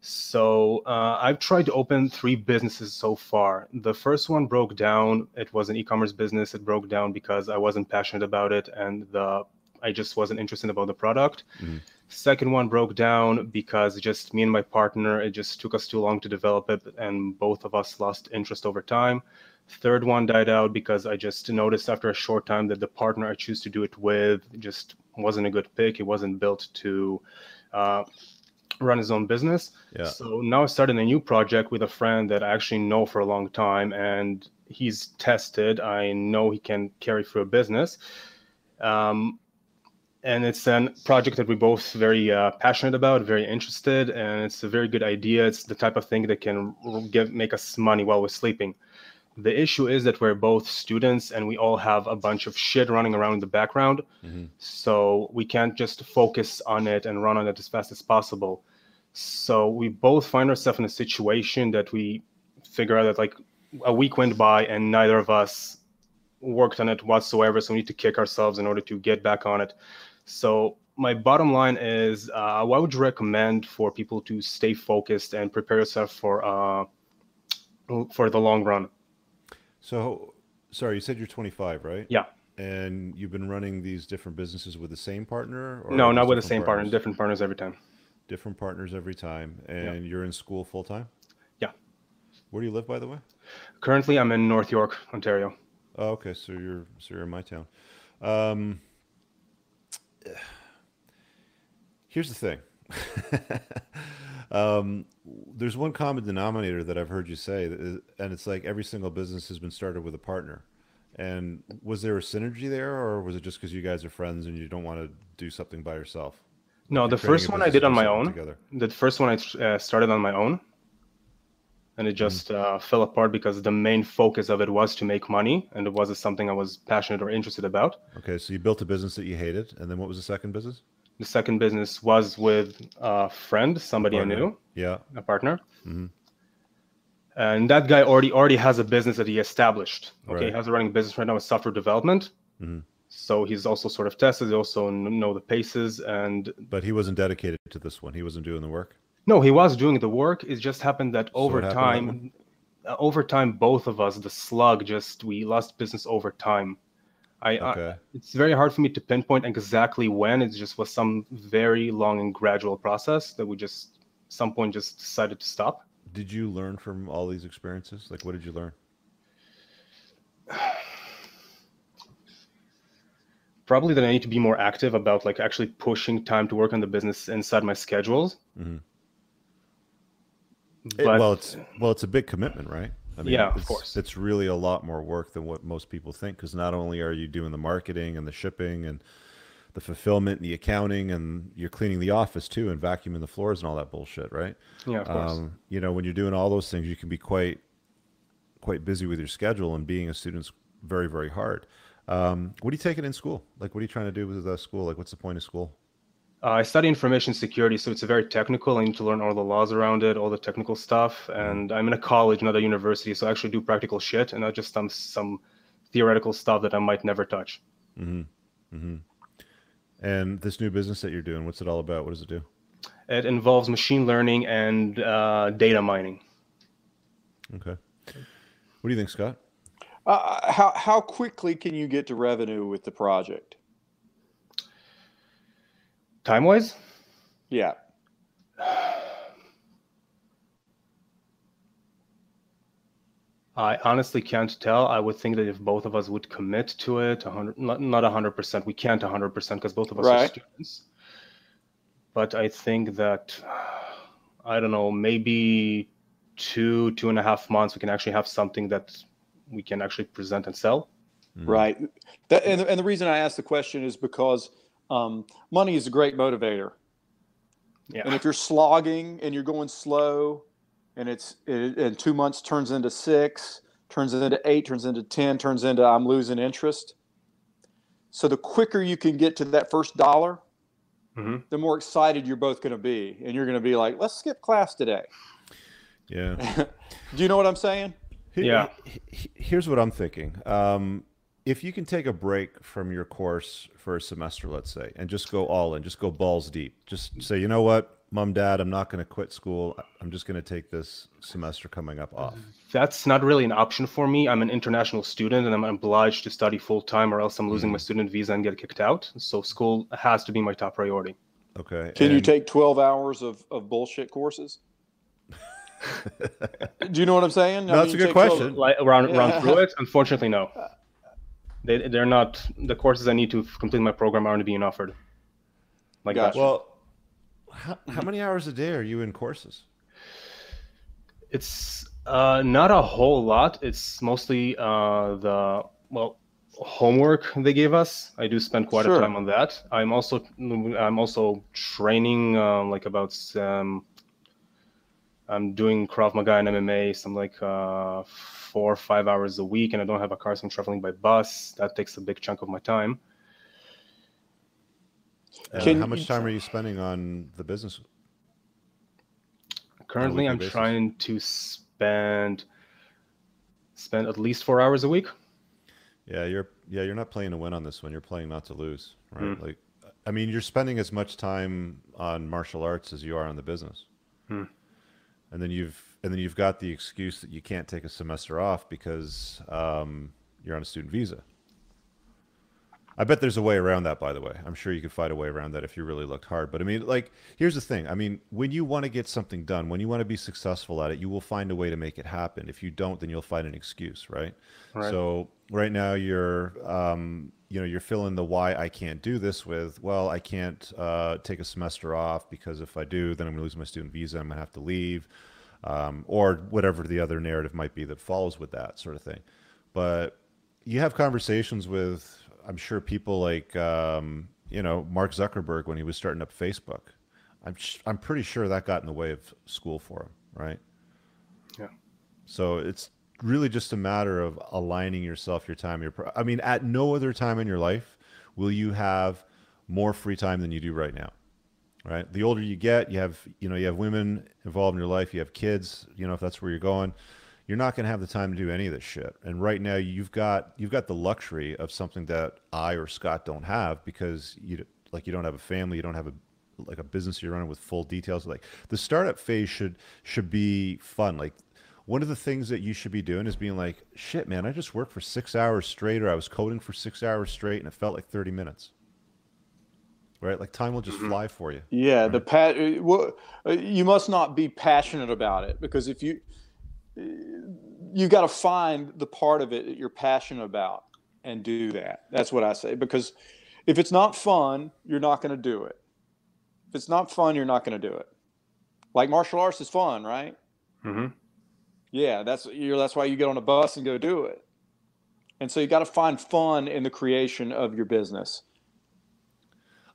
So uh, I've tried to open three businesses so far. The first one broke down. It was an e-commerce business. It broke down because I wasn't passionate about it, and the I just wasn't interested about the product. Mhm. Second one broke down because just me and my partner, it just took us too long to develop it, and both of us lost interest over time. Third one died out because I just noticed after a short time that the partner I choose to do it with just wasn't a good pick. He wasn't built to uh, run his own business. Yeah. So now I started a new project with a friend that I actually know for a long time, and he's tested. I know he can carry through a business. Um, and it's a project that we're both very uh, passionate about, very interested, and it's a very good idea. It's the type of thing that can give make us money while we're sleeping. The issue is that we're both students and we all have a bunch of shit running around in the background. Mhm. So we can't just focus on it and run on it as fast as possible. So we both find ourselves in a situation that we figure out that like a week went by and neither of us worked on it whatsoever. So we need to kick ourselves in order to get back on it. So my bottom line is, uh, what would you recommend for people to stay focused and prepare yourself for uh, for the long run? So, sorry, you said you're 25, right? Yeah. And you've been running these different businesses with the same partner? Or no, not with the same partner, partners? different partners every time. Different partners every time. And you're in school full time? Yeah. Where do you live, by the way? Currently, I'm in North York, Ontario. Oh, okay. So you're so you're in my town. Um, here's the thing. um, there's one common denominator that I've heard you say, and it's like every single business has been started with a partner. And was there a synergy there, or was it just because you guys are friends and you don't want to do something by yourself? No, the first one I did on my own. Together. The first one I uh, started on my own, and it just uh, fell apart because the main focus of it was to make money, and it wasn't something I was passionate or interested about. Okay, so you built a business that you hated, and then what was the second business? The second business was with a friend, somebody I knew, Yeah. a partner. Mhm. And that guy already already has a business that he established. Okay, Right. he has a running business right now with software development. Mhm. So he's also sort of tested. He also know the paces. And But he wasn't dedicated to this one. He wasn't doing the work. No, he was doing the work. It just happened that over what happened to that time, uh, over time, both of us, the slug, just we lost business over time. I, I it's very hard for me to pinpoint exactly when. It just was some very long and gradual process that we just some point just decided to stop. Did you learn from all these experiences? Like, what did you learn? Probably that I need to be more active about like actually pushing time to work on the business inside my schedules. Mhm. It- well, it's well, it's a big commitment, right? I Yeah, of it's, course. It's really a lot more work than what most people think because not only are you doing the marketing and the shipping and the fulfillment and the accounting and you're cleaning the office too and vacuuming the floors and all that bullshit, right? yeah, of course. Um, you know, when you're doing all those things, you can be quite quite busy with your schedule and being a student's very very hard. Um, what are you taking in school? Like, what are you trying to do with uh, school? Like, what's the point of school? Uh, I study information security, so it's a very technical. I need to learn all the laws around it, all the technical stuff. And I'm in a college, not a university, so I actually do practical shit and not just some some theoretical stuff that I might never touch. Mm-hmm. Mm-hmm. And this new business that you're doing, what's it all about? What does it do? It involves machine learning and uh, data mining. Okay. What do you think, Scott? Uh, how how quickly can you get to revenue with the project? Time wise? Yeah. I honestly can't tell. I would think that if both of us would commit to it, 100, not, not 100%, we can't 100% because both of us Right. are students. But I think that, I don't know, maybe two, two and a half months, we can actually have something that we can actually present and sell. Mm. Right. That, and, and the reason I asked the question is because um, money is a great motivator. Yeah. And if you're slogging and you're going slow, and it's it, and two months turns into six, turns into eight, turns into ten, turns into I'm losing interest. So the quicker you can get to that first dollar, Mhm. the more excited you're both going to be, and you're going to be like, "Let's skip class today." Yeah. Do you know what I'm saying? Yeah. he- he- Here's what I'm thinking. Um, if you can take a break from your course for a semester, let's say, and just go all in, just go balls deep, just say, you know what, mom, dad, I'm not going to quit school. I'm just going to take this semester coming up off. That's not really an option for me. I'm an international student and I'm obliged to study full time or else I'm losing my mm-hmm. student visa and get kicked out. So school has to be my top priority. Okay. Can you take 12 hours of, of bullshit courses? Do you know what I'm saying? No, that's a good question. Like run, run through it? Unfortunately, no. They, they're not the courses I need to complete my program aren't being offered. Like Gotcha. that. Well, how, how many hours a day are you in courses? It's uh, not a whole lot. It's mostly uh, the well homework they gave us. I do spend quite Sure. a time on that. I'm also I'm also training uh, like about um, I'm doing Krav Maga and MMA some like uh, four or five hours a week, and I don't have a car, so I'm traveling by bus. That takes a big chunk of my time. And Can how much time are you spending on the business? Currently, I'm basis? trying to spend spend at least four hours a week. Yeah, you're yeah, you're not playing to win on this one. You're playing not to lose, right? Hmm. Like I mean, you're spending as much time on martial arts as you are on the business. Hmm. And then you've and then you've got the excuse that you can't take a semester off because um, you're on a student visa. I bet there's a way around that, by the way. I'm sure you could find a way around that if you really looked hard. But I mean, like, here's the thing. I mean, when you want to get something done, when you want to be successful at it, you will find a way to make it happen. If you don't, then you'll find an excuse, right? Right. So right now you're, um, you know, you're filling the why I can't do this with, well, I can't uh, take a semester off because if I do, then I'm going to lose my student visa. I'm going to have to leave, um, or whatever the other narrative might be that follows with that sort of thing. But you have conversations with, I'm sure people like, um, you know, Mark Zuckerberg when he was starting up Facebook. I'm sh- I'm pretty sure that got in the way of school for him, right? Yeah. So it's really just a matter of aligning yourself, your time, your. I mean, at no other time in your life will you have more free time than you do right now, right? The older you get, you have, you know, you have women involved in your life, you have kids, you know, if that's where you're going, you're not going to have the time to do any of this shit. And right now, you've got you've got the luxury of something that I or Scott don't have because you like you don't have a family, you don't have a like a business you're running with full details. Like the startup phase should should be fun. Like one of the things that you should be doing is being like, shit, man, I just worked for six hours straight, or I was coding for six hours straight, and it felt like 30 minutes. Right? Like time will just fly for you. Yeah, the pat. uh, Well, uh, you must not be passionate about it because if you, you got to find the part of it that you're passionate about and do that. That's what I say. Because if it's not fun, you're not going to do it. If it's not fun, you're not going to do it. Like martial arts is fun, right? hmm Yeah, that's you're, that's why you get on a bus and go do it. And so you got to find fun in the creation of your business.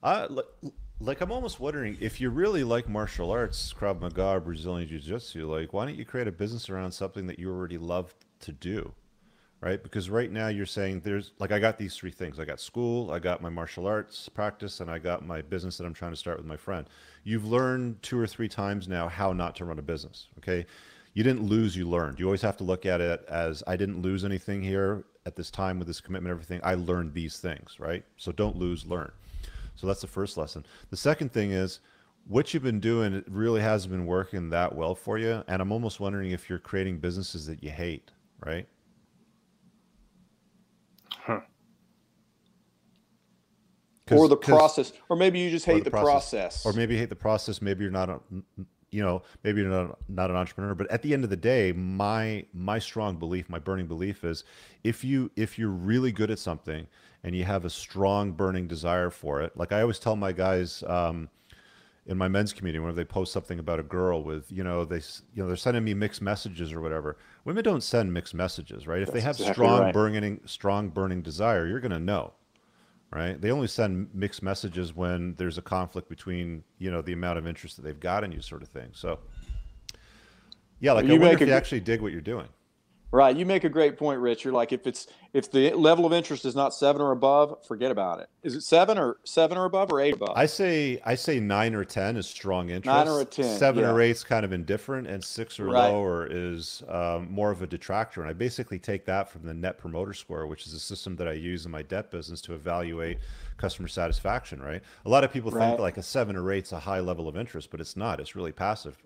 Uh, like I'm almost wondering if you really like martial arts, Krav Maga, Brazilian Jiu Jitsu. Like, why don't you create a business around something that you already love to do, right? Because right now you're saying there's like I got these three things. I got school, I got my martial arts practice, and I got my business that I'm trying to start with my friend. You've learned two or three times now how not to run a business. Okay. You didn't lose, you learned. You always have to look at it as I didn't lose anything here at this time with this commitment, everything. I learned these things, right? So don't lose, learn. So that's the first lesson. The second thing is what you've been doing it really hasn't been working that well for you. And I'm almost wondering if you're creating businesses that you hate, right? Huh. or the process, or maybe you just hate the, the process. process. or maybe you hate the process. Maybe you're not, a, you know, maybe you're not not an entrepreneur. But at the end of the day, my my strong belief, my burning belief is, if you if you're really good at something and you have a strong burning desire for it, like I always tell my guys. Um, in my men's community whenever they post something about a girl with you know they you know they're sending me mixed messages or whatever women don't send mixed messages right if That's they have exactly strong right. burning strong burning desire you're going to know right? They only send mixed messages when there's a conflict between you know the amount of interest that they've got in you sort of thing. So yeah like you i wonder if you actually dig what you're doing Right. You make a great point, Rich. You're like, if it's if the level of interest is not seven or above, forget about it. Is it seven or seven or above or eight above? I say I say nine or ten is strong interest. Nine or a ten. Seven yeah. or eight's kind of indifferent, and six or right. lower is um, more of a detractor. And I basically take that from the Net Promoter Score, which is a system that I use in my debt business to evaluate customer satisfaction. Right. A lot of people right. think like a seven or eight's a high level of interest, but it's not. It's really passive.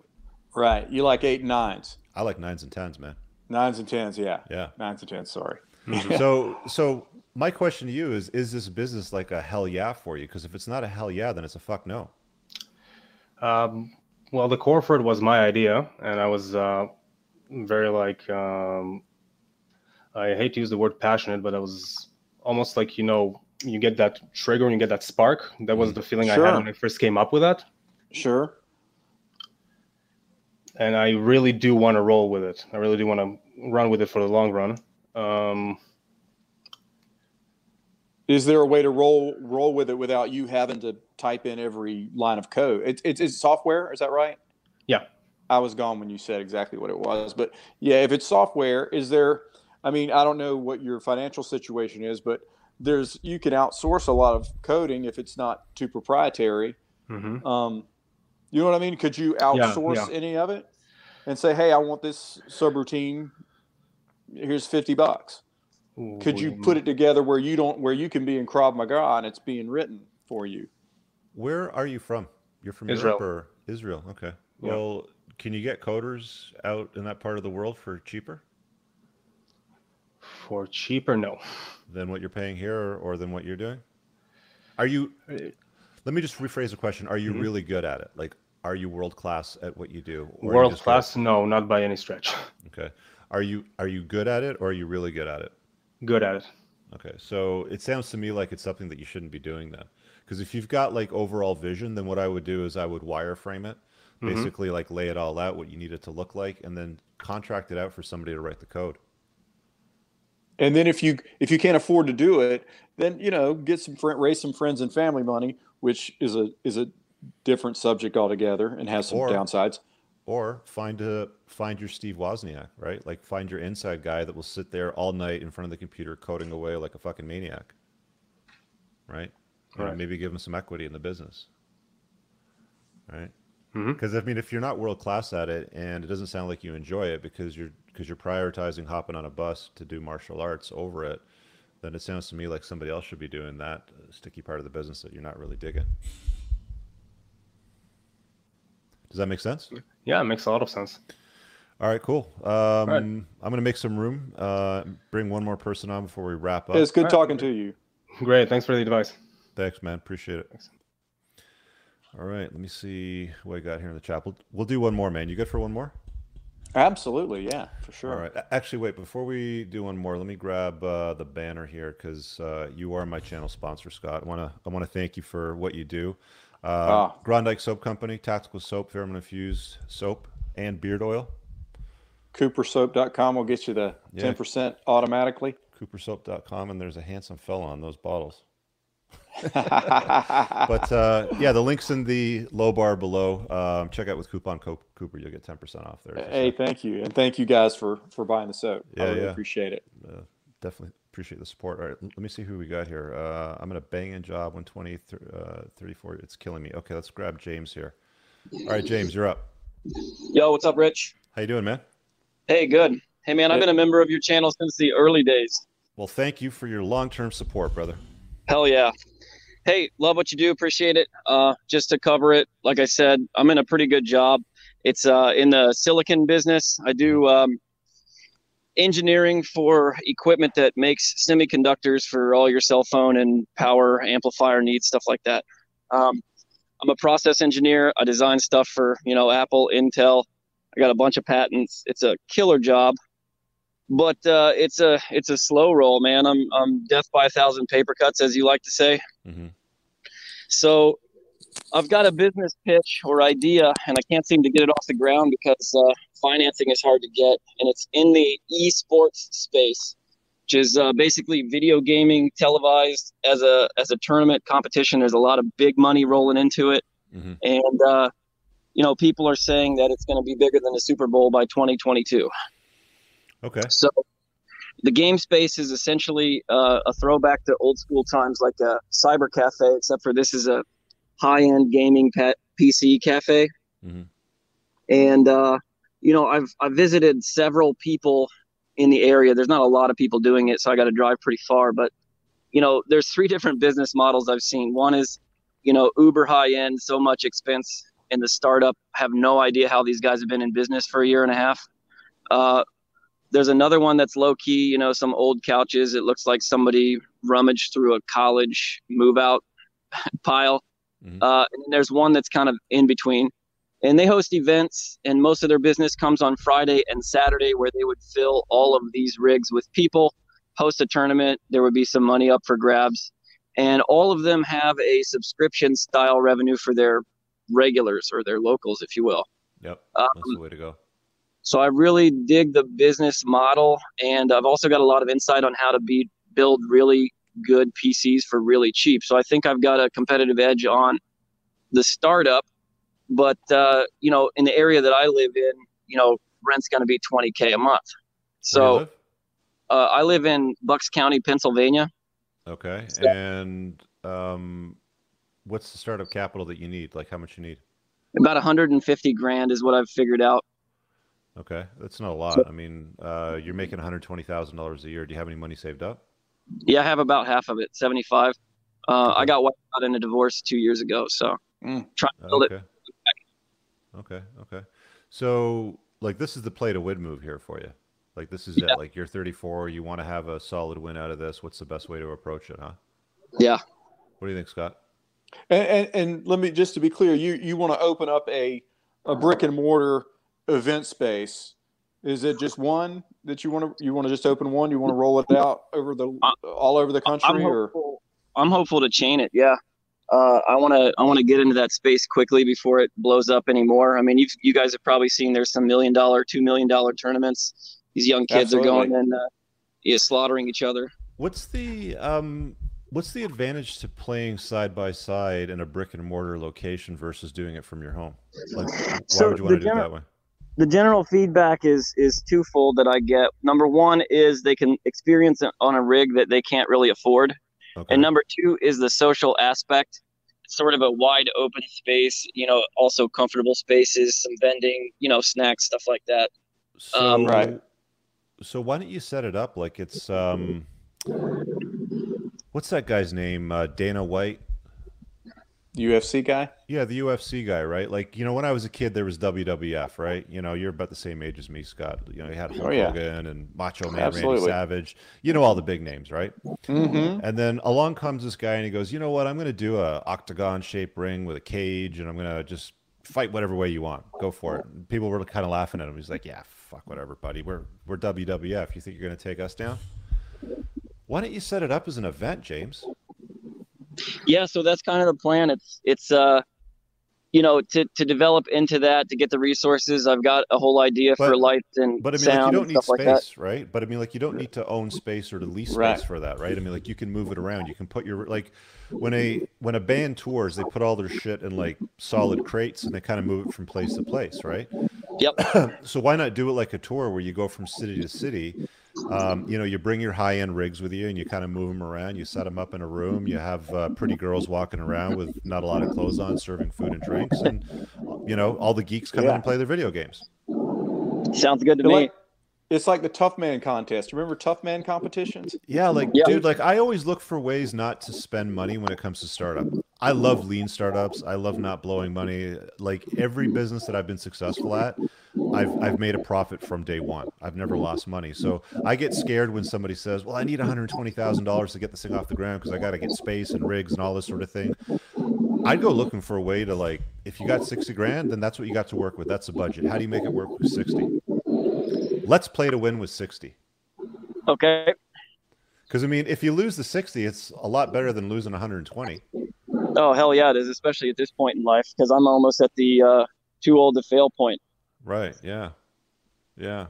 Right. You like eight and nines. I like nines and tens, man. Nines and tens, yeah. Yeah. Nines and tens, sorry. Mm-hmm. so so my question to you is is this business like a hell yeah for you? Because if it's not a hell yeah, then it's a fuck no. Um, well, the core for it was my idea, and I was uh, very like um, I hate to use the word passionate, but I was almost like you know you get that trigger and you get that spark. That was the feeling sure. I had when I first came up with that. Sure and I really do want to roll with it. I really do want to run with it for the long run. Um, is there a way to roll roll with it without you having to type in every line of code? It's it's, it's software, is that right? Yeah. I was gone when you said exactly what it was, but yeah, if it's software, is there? I mean, I don't know what your financial situation is, but there's you can outsource a lot of coding if it's not too proprietary. Mm-hmm. Um, you know what I mean? Could you outsource yeah, yeah. any of it and say, "Hey, I want this subroutine. Here's fifty bucks." Ooh, Could you put it together where you don't, where you can be in Krav Maga and it's being written for you? Where are you from? You're from Israel. Europe or Israel? Okay. Yeah. Well, can you get coders out in that part of the world for cheaper? For cheaper, no. Than what you're paying here, or, or than what you're doing? Are you? Uh, Let me just rephrase the question. Are you mm-hmm. really good at it? Like, are you world class at what you do? World you class? Good? No, not by any stretch. Okay. Are you are you good at it, or are you really good at it? Good at it. Okay, so it sounds to me like it's something that you shouldn't be doing then, because if you've got like overall vision, then what I would do is I would wireframe it, mm-hmm. basically like lay it all out what you need it to look like, and then contract it out for somebody to write the code. And then if you if you can't afford to do it, then you know get some friend, raise some friends and family money, which is a is a different subject altogether and has some or, downsides. Or find a find your Steve Wozniak, right? Like find your inside guy that will sit there all night in front of the computer coding away like a fucking maniac. Right? right. maybe give him some equity in the business. Right? Because mm-hmm. I mean, if you're not world class at it, and it doesn't sound like you enjoy it because you're because you're prioritizing hopping on a bus to do martial arts over it, then it sounds to me like somebody else should be doing that sticky part of the business that you're not really digging. Does that make sense? Yeah, it makes a lot of sense. All right, cool. Um, right. I'm going to make some room. Uh, bring one more person on before we wrap up. It's good All talking right. to you. Great. Thanks for the advice. Thanks, man. Appreciate it. Thanks. All right. Let me see what I got here in the chat. We'll, we'll do one more, man. You good for one more? Absolutely, yeah, for sure. All right. Actually, wait. Before we do one more, let me grab uh, the banner here because uh, you are my channel sponsor, Scott. I want to I want to thank you for what you do. Uh, oh. Grondike Soap Company, tactical soap, pheromone infused soap, and beard oil. Coopersoap.com will get you the yeah. 10% automatically. Coopersoap.com, and there's a handsome fella on those bottles. but uh, yeah, the link's in the low bar below. Um, check out with coupon code Cooper, you'll get 10% off there. Hey, thank you. And thank you guys for, for buying the soap. Yeah, I really yeah. appreciate it. Uh, definitely appreciate the support. All right, let me see who we got here. Uh, I'm gonna bang in job 120, uh, 34. It's killing me. Okay, let's grab James here. All right, James, you're up. Yo, what's up, Rich? How you doing, man? Hey, good. Hey, man, I've been a member of your channel since the early days. Well, thank you for your long-term support, brother. Hell yeah. Hey, love what you do. Appreciate it. Uh, just to cover it, like I said, I'm in a pretty good job. It's uh, in the silicon business. I do um, engineering for equipment that makes semiconductors for all your cell phone and power amplifier needs, stuff like that. Um, I'm a process engineer. I design stuff for you know Apple, Intel. I got a bunch of patents. It's a killer job, but uh, it's a it's a slow roll, man. I'm I'm death by a thousand paper cuts, as you like to say. Mhm. So I've got a business pitch or idea, and I can't seem to get it off the ground because uh, financing is hard to get, and it's in the esports space, which is uh, basically video gaming televised as a as a tournament competition. There's a lot of big money rolling into it, Mhm. and uh, you know people are saying that it's going to be bigger than the Super Bowl by 2022. Okay. So the game space is essentially uh, a throwback to old school times, like a cyber cafe, except for this is a high-end gaming pet PC cafe. Mhm. And uh, you know, I've I've visited several people in the area. There's not a lot of people doing it, so I got to drive pretty far. But you know, there's three different business models I've seen. One is, you know, uber high-end, so much expense in the startup. Have no idea how these guys have been in business for a year and a half. Uh, there's another one that's low key, you know, some old couches. It looks like somebody rummaged through a college move out pile. Mhm. Uh, and then there's one that's kind of in between. And they host events, and most of their business comes on Friday and Saturday, where they would fill all of these rigs with people, host a tournament. There would be some money up for grabs. And all of them have a subscription style revenue for their regulars or their locals, if you will. Yep. Um, That's the way to go. So I really dig the business model, and I've also got a lot of insight on how to be build really good PCs for really cheap. So I think I've got a competitive edge on the startup. But uh, you know, in the area that I live in, you know, rent's going to be 20k a month. Where do you So uh, I live in Bucks County, Pennsylvania. Okay. so- And um, what's the startup capital that you need? Like how much you need? About 150 grand is what I've figured out. Okay, that's not a lot. I mean, uh, you're making one hundred twenty thousand dollars a year. Do you have any money saved up? Yeah, I have about half of it, 75. Uh, I got wiped out in a divorce two years ago, so Mm. trying to build it. Okay. Okay. Okay. So, like, this is the play to win move here for you. Like, this is Yeah. it. Like, you're 34. You want to have a solid win out of this. What's the best way to approach it, huh? Yeah. What do you think, Scott? And, and, and let me just to be clear, you you want to open up a a brick and mortar event space. Is it just one that you want to you want to just open one? You want to roll it out over the all over the I'm country, or. I'm hopeful to chain it. Yeah. Uh, I want to. I want to get into that space quickly before it blows up anymore. I mean, you you guys have probably seen there's some million dollar, two million dollar tournaments. These young kids are going and uh, yeah, slaughtering each other. What's the um, what's the advantage to playing side by side in a brick and mortar location versus doing it from your home? Like, why So would you want to do it that way? The general feedback is is twofold that I get. Number one is they can experience it on a rig that they can't really afford, Okay. and number two is the social aspect. It's sort of a wide open space, you know, also comfortable spaces, some vending, you know, snacks, stuff like that. So, Um, Right. So why don't you set it up like it's um, what's that guy's name? Uh, Dana White. UFC guy? Yeah, the UFC guy, right? Like, you know, when I was a kid, there was WWF, right? You know, you're about the same age as me, Scott. You know, you had Hulk Oh, yeah. Hogan and Macho Man, Absolutely. Randy Savage. You know all the big names, right? Mm-hmm. And then along comes this guy and he goes, you know what? I'm going to do a octagon shaped ring with a cage and I'm going to just fight whatever way you want. Go for it. And people were kind of laughing at him. He's like, yeah, fuck whatever, buddy. We're, we're WWF. You think you're going to take us down? Why don't you set it up as an event, James? Yeah, so that's kind of the plan. It's it's uh, you know, to to develop into that, to get the resources. I've got a whole idea for But- lights and But I mean, like, you don't need stuff like space, right? But I mean, like, you don't need to own space or to lease space Right. for that, right? I mean, like, you can move it around. You can put your like when a when a band tours, they put all their shit in like solid crates and they kind of move it from place to place, right? Yep. so why not do it like a tour where you go from city to city, Um, you know, you bring your high end rigs with you and you kind of move them around. You set them up in a room. You have uh, pretty girls walking around with not a lot of clothes on, serving food and drinks, and you know, all the geeks come in and play their video games. Sounds good to They're me. like- it's like the Tough Man contest. Remember Tough Man competitions? Yeah, like Yeah. dude, like I always look for ways not to spend money when it comes to startup. I love lean startups. I love not blowing money. Like every business that I've been successful at, I've I've made a profit from day one. I've never lost money. So I get scared when somebody says, "Well, I need one hundred twenty thousand dollars to get this thing off the ground because I got to get space and rigs and all this sort of thing." I'd go looking for a way to like, if you got sixty grand, then that's what you got to work with. That's the budget. How do you make it work with sixty? Let's play to win with sixty. Okay. Because I mean, if you lose the sixty, it's a lot better than losing one hundred and twenty. Oh hell yeah, it is, especially at this point in life, because I'm almost at the uh, too old to fail point. Right. Yeah. Yeah.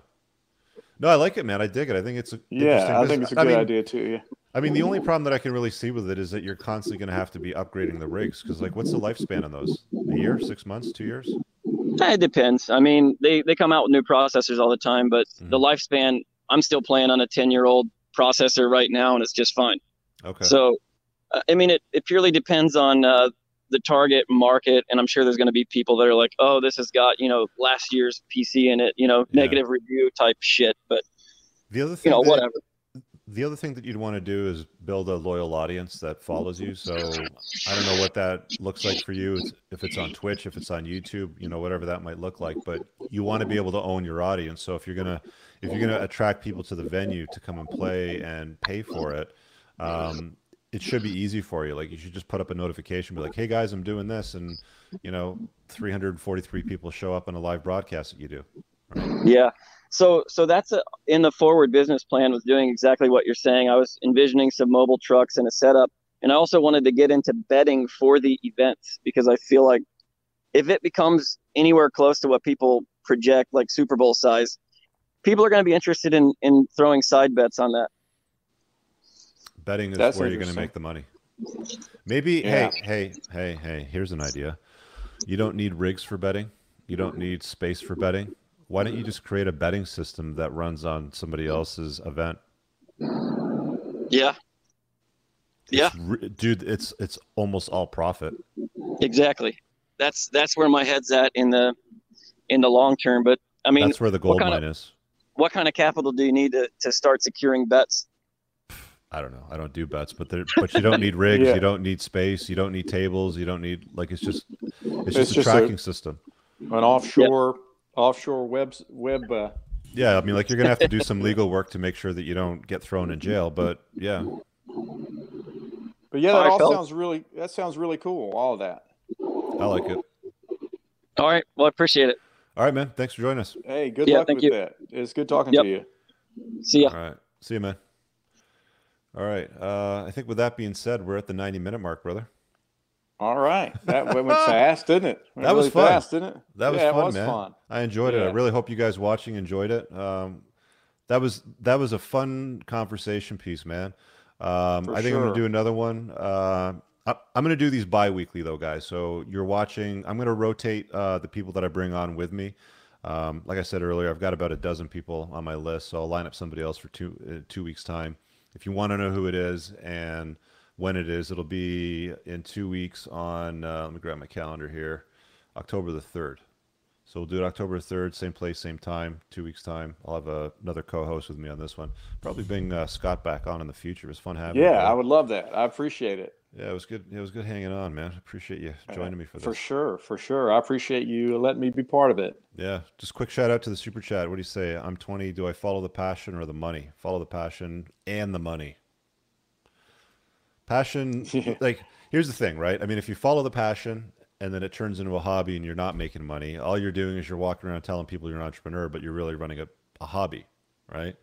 No, I like it, man. I dig it. I think it's a interesting Yeah, I think it's a good mean, idea too. Yeah. I mean, the only problem that I can really see with it is that you're constantly going to have to be upgrading the rigs because, like, what's the lifespan on those? A year, six months, two years? Eh, It depends. I mean, they they come out with new processors all the time, but Mhm. the lifespan. I'm still playing on a 10 year old processor right now, and it's just fine. Okay. So, uh, I mean, it, it purely depends on uh, the target market, and I'm sure there's going to be people that are like, "Oh, this has got you know last year's PC in it, you know, Yeah. negative review type shit." But the other thing, you know, that, whatever. The other thing that you'd want to do is build a loyal audience that follows you. So I don't know what that looks like for you. If it's on Twitch, if it's on YouTube, you know, whatever that might look like. But you want to be able to own your audience. So if you're gonna if you're gonna attract people to the venue to come and play and pay for it, um, it should be easy for you. Like you should just put up a notification, be like, "Hey guys, I'm doing this," and you know, 343 people show up on a live broadcast that you do. Yeah. So so that's a, in the forward business plan was doing exactly what you're saying. I was envisioning some mobile trucks and a setup, and I also wanted to get into betting for the events because I feel like if it becomes anywhere close to what people project, like Super Bowl size, people are going to be interested in in throwing side bets on that. Betting is That's where you're going to make the money. Maybe, Yeah. hey, hey, hey, hey, here's an idea. You don't need rigs for betting. You don't need space for betting. Why don't you just create a betting system that runs on somebody else's event? Yeah. Yeah. It's dude, it's it's almost all profit. Exactly. That's that's where my head's at in the in the long term. But I mean, That's where the gold mine of- is. what kind of capital do you need to, to start securing bets? I don't know. I don't do bets, but there, but you don't need rigs. Yeah. You don't need space. You don't need tables. You don't need like it's just it's It's just a just a- tracking system. An offshore offshore web web. Uh, Yeah, I mean, like you're gonna have to do some legal work to make sure that you don't get thrown in jail. But yeah, but yeah, that right, all fellas. sounds really that sounds really cool. All of that. I like it. All right. Well, I appreciate it. All right, man. Thanks for joining us. Hey, good Yeah, luck thank with you. that. It's good talking Yep. to you. See ya. All right. See you, man. All right. Uh, I think with that being said, we're at the 90 minute mark, brother. All right, that went fast, didn't it? Went That was really fun. Fast, didn't it? That was yeah, fun, it was man. fun. I enjoyed it. I really hope you guys watching enjoyed it. Um, that was that was a fun conversation piece, man. Um, I think I'm gonna do another one. Uh, I, I'm gonna do these bi-weekly though, guys. So you're watching. I'm gonna rotate uh, the people that I bring on with me. Um, like I said earlier, I've got about a dozen people on my list, so I'll line up somebody else for two uh, two weeks time. If you want to know who it is and when it is, it'll be in two weeks on. Uh, let me grab my calendar here, October the third. So we'll do it October 3rd, same place, same time, two weeks' time. I'll have uh, another co host with me on this one. Probably bring uh, Scott back on in the future. It was fun having Yeah, I would love that. I appreciate it. Yeah, it was good. It was good hanging on, man. Appreciate you joining me for this. For sure, for sure. I appreciate you letting me be part of it. Yeah, just quick shout out to the super chat. What do you say? I'm 20. Do I follow the passion or the money? Follow the passion and the money. Passion, like, here's the thing, right? I mean, if you follow the passion and then it turns into a hobby and you're not making money, all you're doing is you're walking around telling people you're an entrepreneur, but you're really running a, a hobby, right?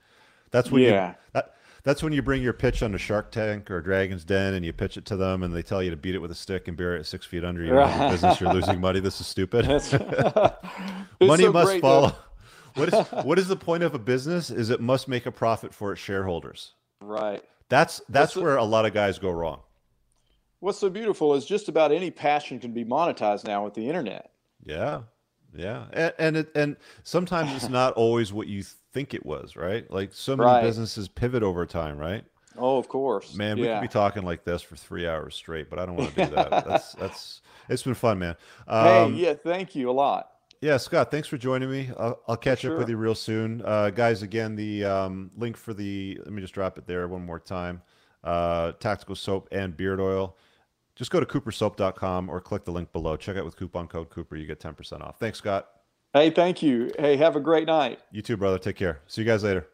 That's when Yeah. you that, that's when you bring your pitch onto Shark Tank or Dragon's Den and you pitch it to them and they tell you to beat it with a stick and bury it six feet under you. You're business, you're losing money. This is stupid. Money so must great follow. what is what is the point of a business? Is it must make a profit for its shareholders. Right. That's that's the- where a lot of guys go wrong. What's so beautiful is just about any passion can be monetized now with the internet. Yeah, Yeah, and and, it, and sometimes it's not always what you think it was, right? Like so many Right. businesses pivot over time, right? Oh, of course. Man, we yeah. could be talking like this for three hours straight, but I don't want to do that. that's that's it's been fun, man. Um, hey, yeah, thank you a lot. Yeah, Scott, thanks for joining me. I'll, I'll catch up with you real soon. Uh, guys, again, the um, link for the, let me just drop it there one more time uh, tactical soap and beard oil. Just go to coopersoap.com or click the link below. Check out with coupon code Cooper. You get 10% off. Thanks, Scott. Hey, thank you. Hey, have a great night. You too, brother. Take care. See you guys later.